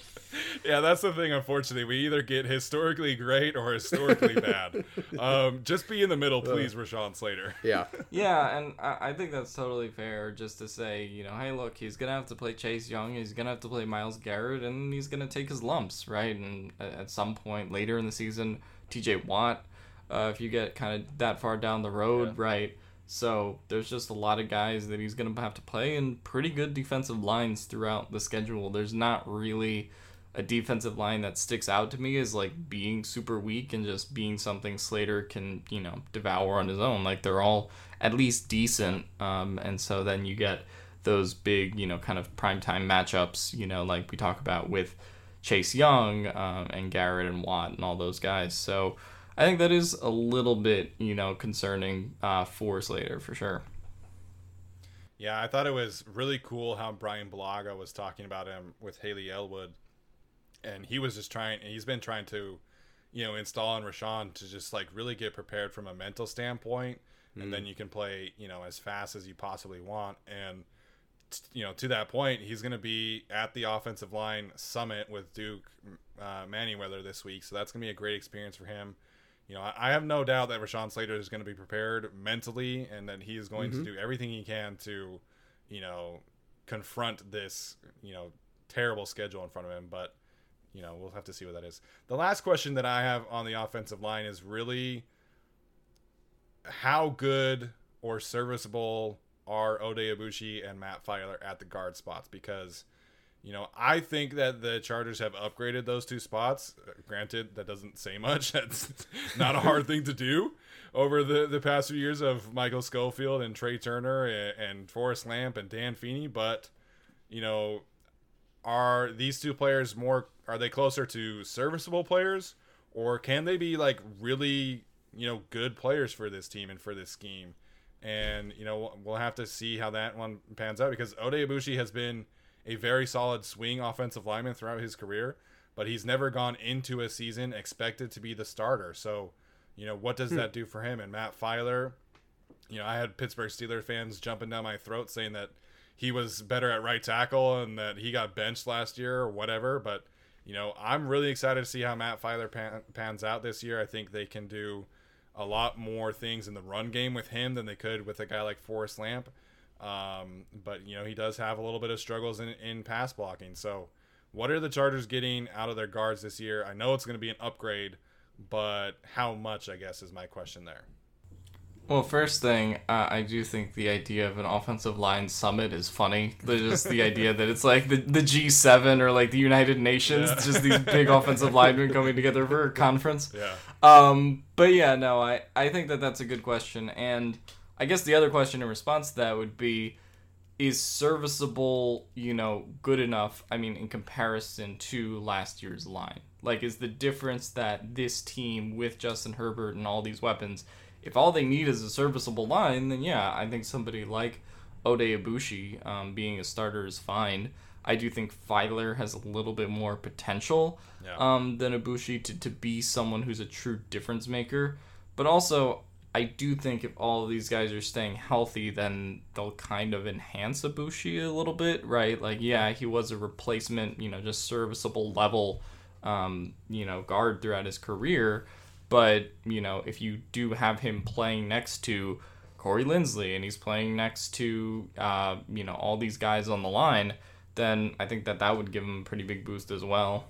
yeah, that's the thing. Unfortunately, we either get historically great or historically bad. Um, just be in the middle, please, Rashawn Slater. yeah. Yeah, and I, I think that's totally fair just to say, you know, hey, look, he's going to have to play Chase Young, he's going to have to play Myles Garrett, and he's going to take his lumps, right? And at at some point later in the season, TJ Watt, uh, if you get kind of that far down the road, right? So there's just a lot of guys that he's going to have to play and pretty good defensive lines throughout the schedule. There's not really a defensive line that sticks out to me as like being super weak and just being something Slater can, you know, devour on his own. Like they're all at least decent. Um, and so then you get those big, you know, kind of primetime matchups, you know, like we talk about with Chase Young um, and Garrett and Watt and all those guys. So I think that is a little bit, you know, concerning uh, for Slater for sure. Yeah, I thought it was really cool how Bryan Bulaga was talking about him with Hayley Elwood, and he was just trying. He's been trying to, you know, install in Rashawn to just like really get prepared from a mental standpoint, and then you can play, you know, as fast as you possibly want. And you know, to that point, he's going to be at the offensive line summit with Duke uh, Manyweather this week, so that's going to be a great experience for him. You know, I, I have no doubt that Rashawn Slater is going to be prepared mentally, and that he is going to mm-hmm. do everything he can to, you know, confront this, you know, terrible schedule in front of him. But, you know, we'll have to see what that is. The last question that I have on the offensive line is really how good or serviceable are Oday Aboushi and Matt Feiler at the guard spots? Because, you know, I think that the Chargers have upgraded those two spots. Uh, Granted, that doesn't say much. That's not a hard thing to do over the, the past few years of Michael Schofield and Trai Turner and, and Forrest Lamp and Dan Feeney. But, you know, are these two players more are they closer to serviceable players or can they be like really you know good players for this team and for this scheme and you know we'll have to see how that one pans out because Oday Aboushi has been a very solid swing offensive lineman throughout his career but he's never gone into a season expected to be the starter so you know what does hmm. that do for him and Matt Feiler you know I had Pittsburgh Steelers fans jumping down my throat saying that he was better at right tackle and that he got benched last year or whatever. But you know, I'm really excited to see how Matt Feiler pan, pans out this year. I think they can do a lot more things in the run game with him than they could with a guy like Forrest Lamp. Um, but you know, he does have a little bit of struggles in, in pass blocking. So, what are the Chargers getting out of their guards this year? I know it's going to be an upgrade, but how much? I guess is my question there. Well, first thing, uh, I do think the idea of an offensive line summit is funny. Just the idea that it's like the, the G7 or like the United Nations, Yeah. just these big offensive linemen coming together for a conference. Yeah. Um, but yeah, no, I, I think that that's a good question. And I guess the other question in response to that would be is serviceable, you know, good enough, I mean, in comparison to last year's line? Like, is the difference that this team with Justin Herbert and all these weapons, if all they need is a serviceable line, then yeah, I think somebody like Oday Aboushi um, being a starter is fine. I do think Feiler has a little bit more potential Yeah. um, than Aboushi to, to be someone who's a true difference maker. But also, I do think if all of these guys are staying healthy, then they'll kind of enhance Aboushi a little bit, right? Like, yeah, he was a replacement, you know, just serviceable level, um, you know, guard throughout his career. But, you know, if you do have him playing next to Corey Linsley and he's playing next to, uh, you know, all these guys on the line, then I think that that would give him a pretty big boost as well.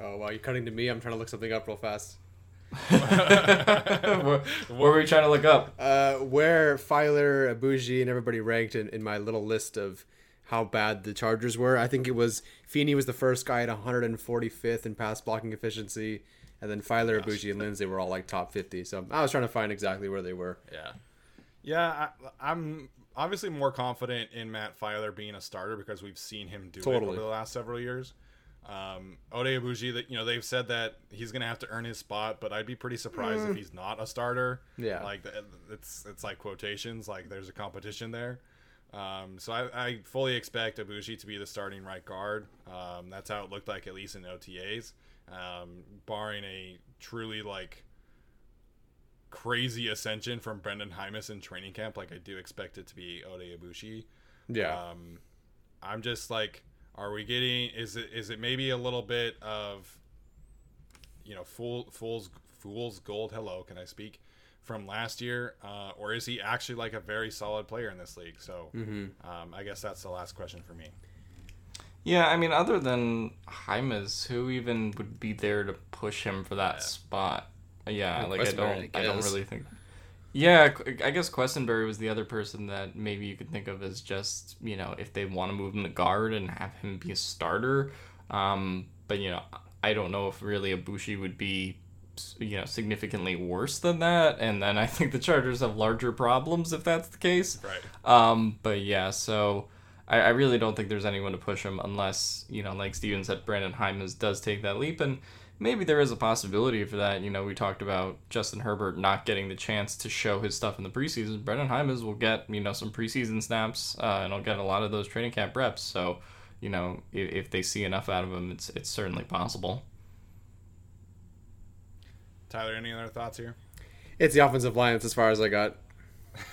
Oh, wow. You're cutting to me. I'm trying to look something up real fast. What, what were we trying to look up? Uh, where Feiler, Aboushi, and everybody ranked in, in my little list of how bad the Chargers were. I think it was Feeney was the first guy at 145th in pass blocking efficiency, and then Feiler, Aboushi, and Linsley were all like top 50. So I was trying to find exactly where they were. Yeah. Yeah, I, I'm obviously more confident in Matt Feiler being a starter because we've seen him do it over the last several years. Um, Oday Aboushi, that you know, they've said that he's gonna have to earn his spot, but I'd be pretty surprised if he's not a starter. Yeah. like it's it's like quotations, like there's a competition there. Um, so I, I fully expect Aboushi to be the starting right guard. Um, that's how it looked like at least in OTAs, um, barring a truly like crazy ascension from Brenden Jaimes in training camp. Like I do expect it to be Oday Aboushi. Yeah. Um, I'm just like, are we getting? Is it is it maybe a little bit of, you know, fool fools fools gold? Hello, can I speak? From last year, uh, or is he actually like a very solid player in this league? So, um, I guess that's the last question for me. Yeah, I mean, other than Jaimes, who even would be there to push him for that spot? Yeah, And like I don't, I I don't really think. Yeah, I guess Quessenberry was the other person that maybe you could think of as just you know if they want to move him to guard and have him be a starter. Um, but you know, I don't know if really Aboushi would be you know significantly worse than that. And then I think the Chargers have larger problems if that's the case. Right. Um, but yeah, so I, I really don't think there's anyone to push him unless, you know, like Steven said, Brenden Jaimes does take that leap. And maybe there is a possibility for that. You know, we talked about Justin Herbert not getting the chance to show his stuff in the preseason. Brenden Jaimes will get, you know, some preseason snaps uh, and he'll get a lot of those training camp reps. So, you know, if, if they see enough out of him, it's, it's certainly possible. Tyler, any other thoughts here? It's the offensive line. That's as far as I got.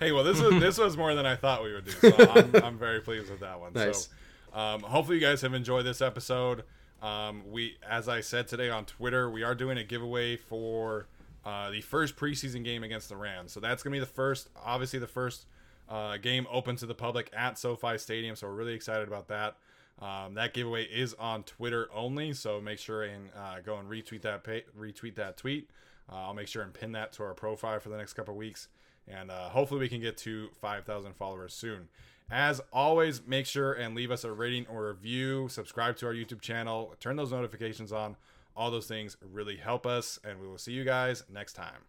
hey, well, this was this was more than I thought we would do. So I'm, I'm very pleased with that one. Nice. So, um, hopefully, you guys have enjoyed this episode. Um, we, as I said today on Twitter, we are doing a giveaway for uh, the first preseason game against the Rams. So that's gonna be the first, obviously, the first uh, game open to the public at SoFi Stadium. So we're really excited about that. Um, that giveaway is on Twitter only, so make sure and uh, go and retweet that pa- retweet that tweet. Uh, I'll make sure and pin that to our profile for the next couple weeks, and uh, hopefully we can get to 5,000 followers soon. As always, make sure and leave us a rating or review. Subscribe to our YouTube channel. Turn those notifications on. All those things really help us, and we will see you guys next time.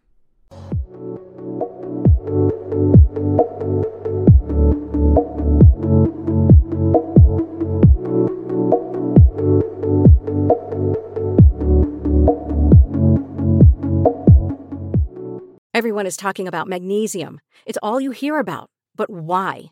Everyone is talking about magnesium. It's all you hear about. But why?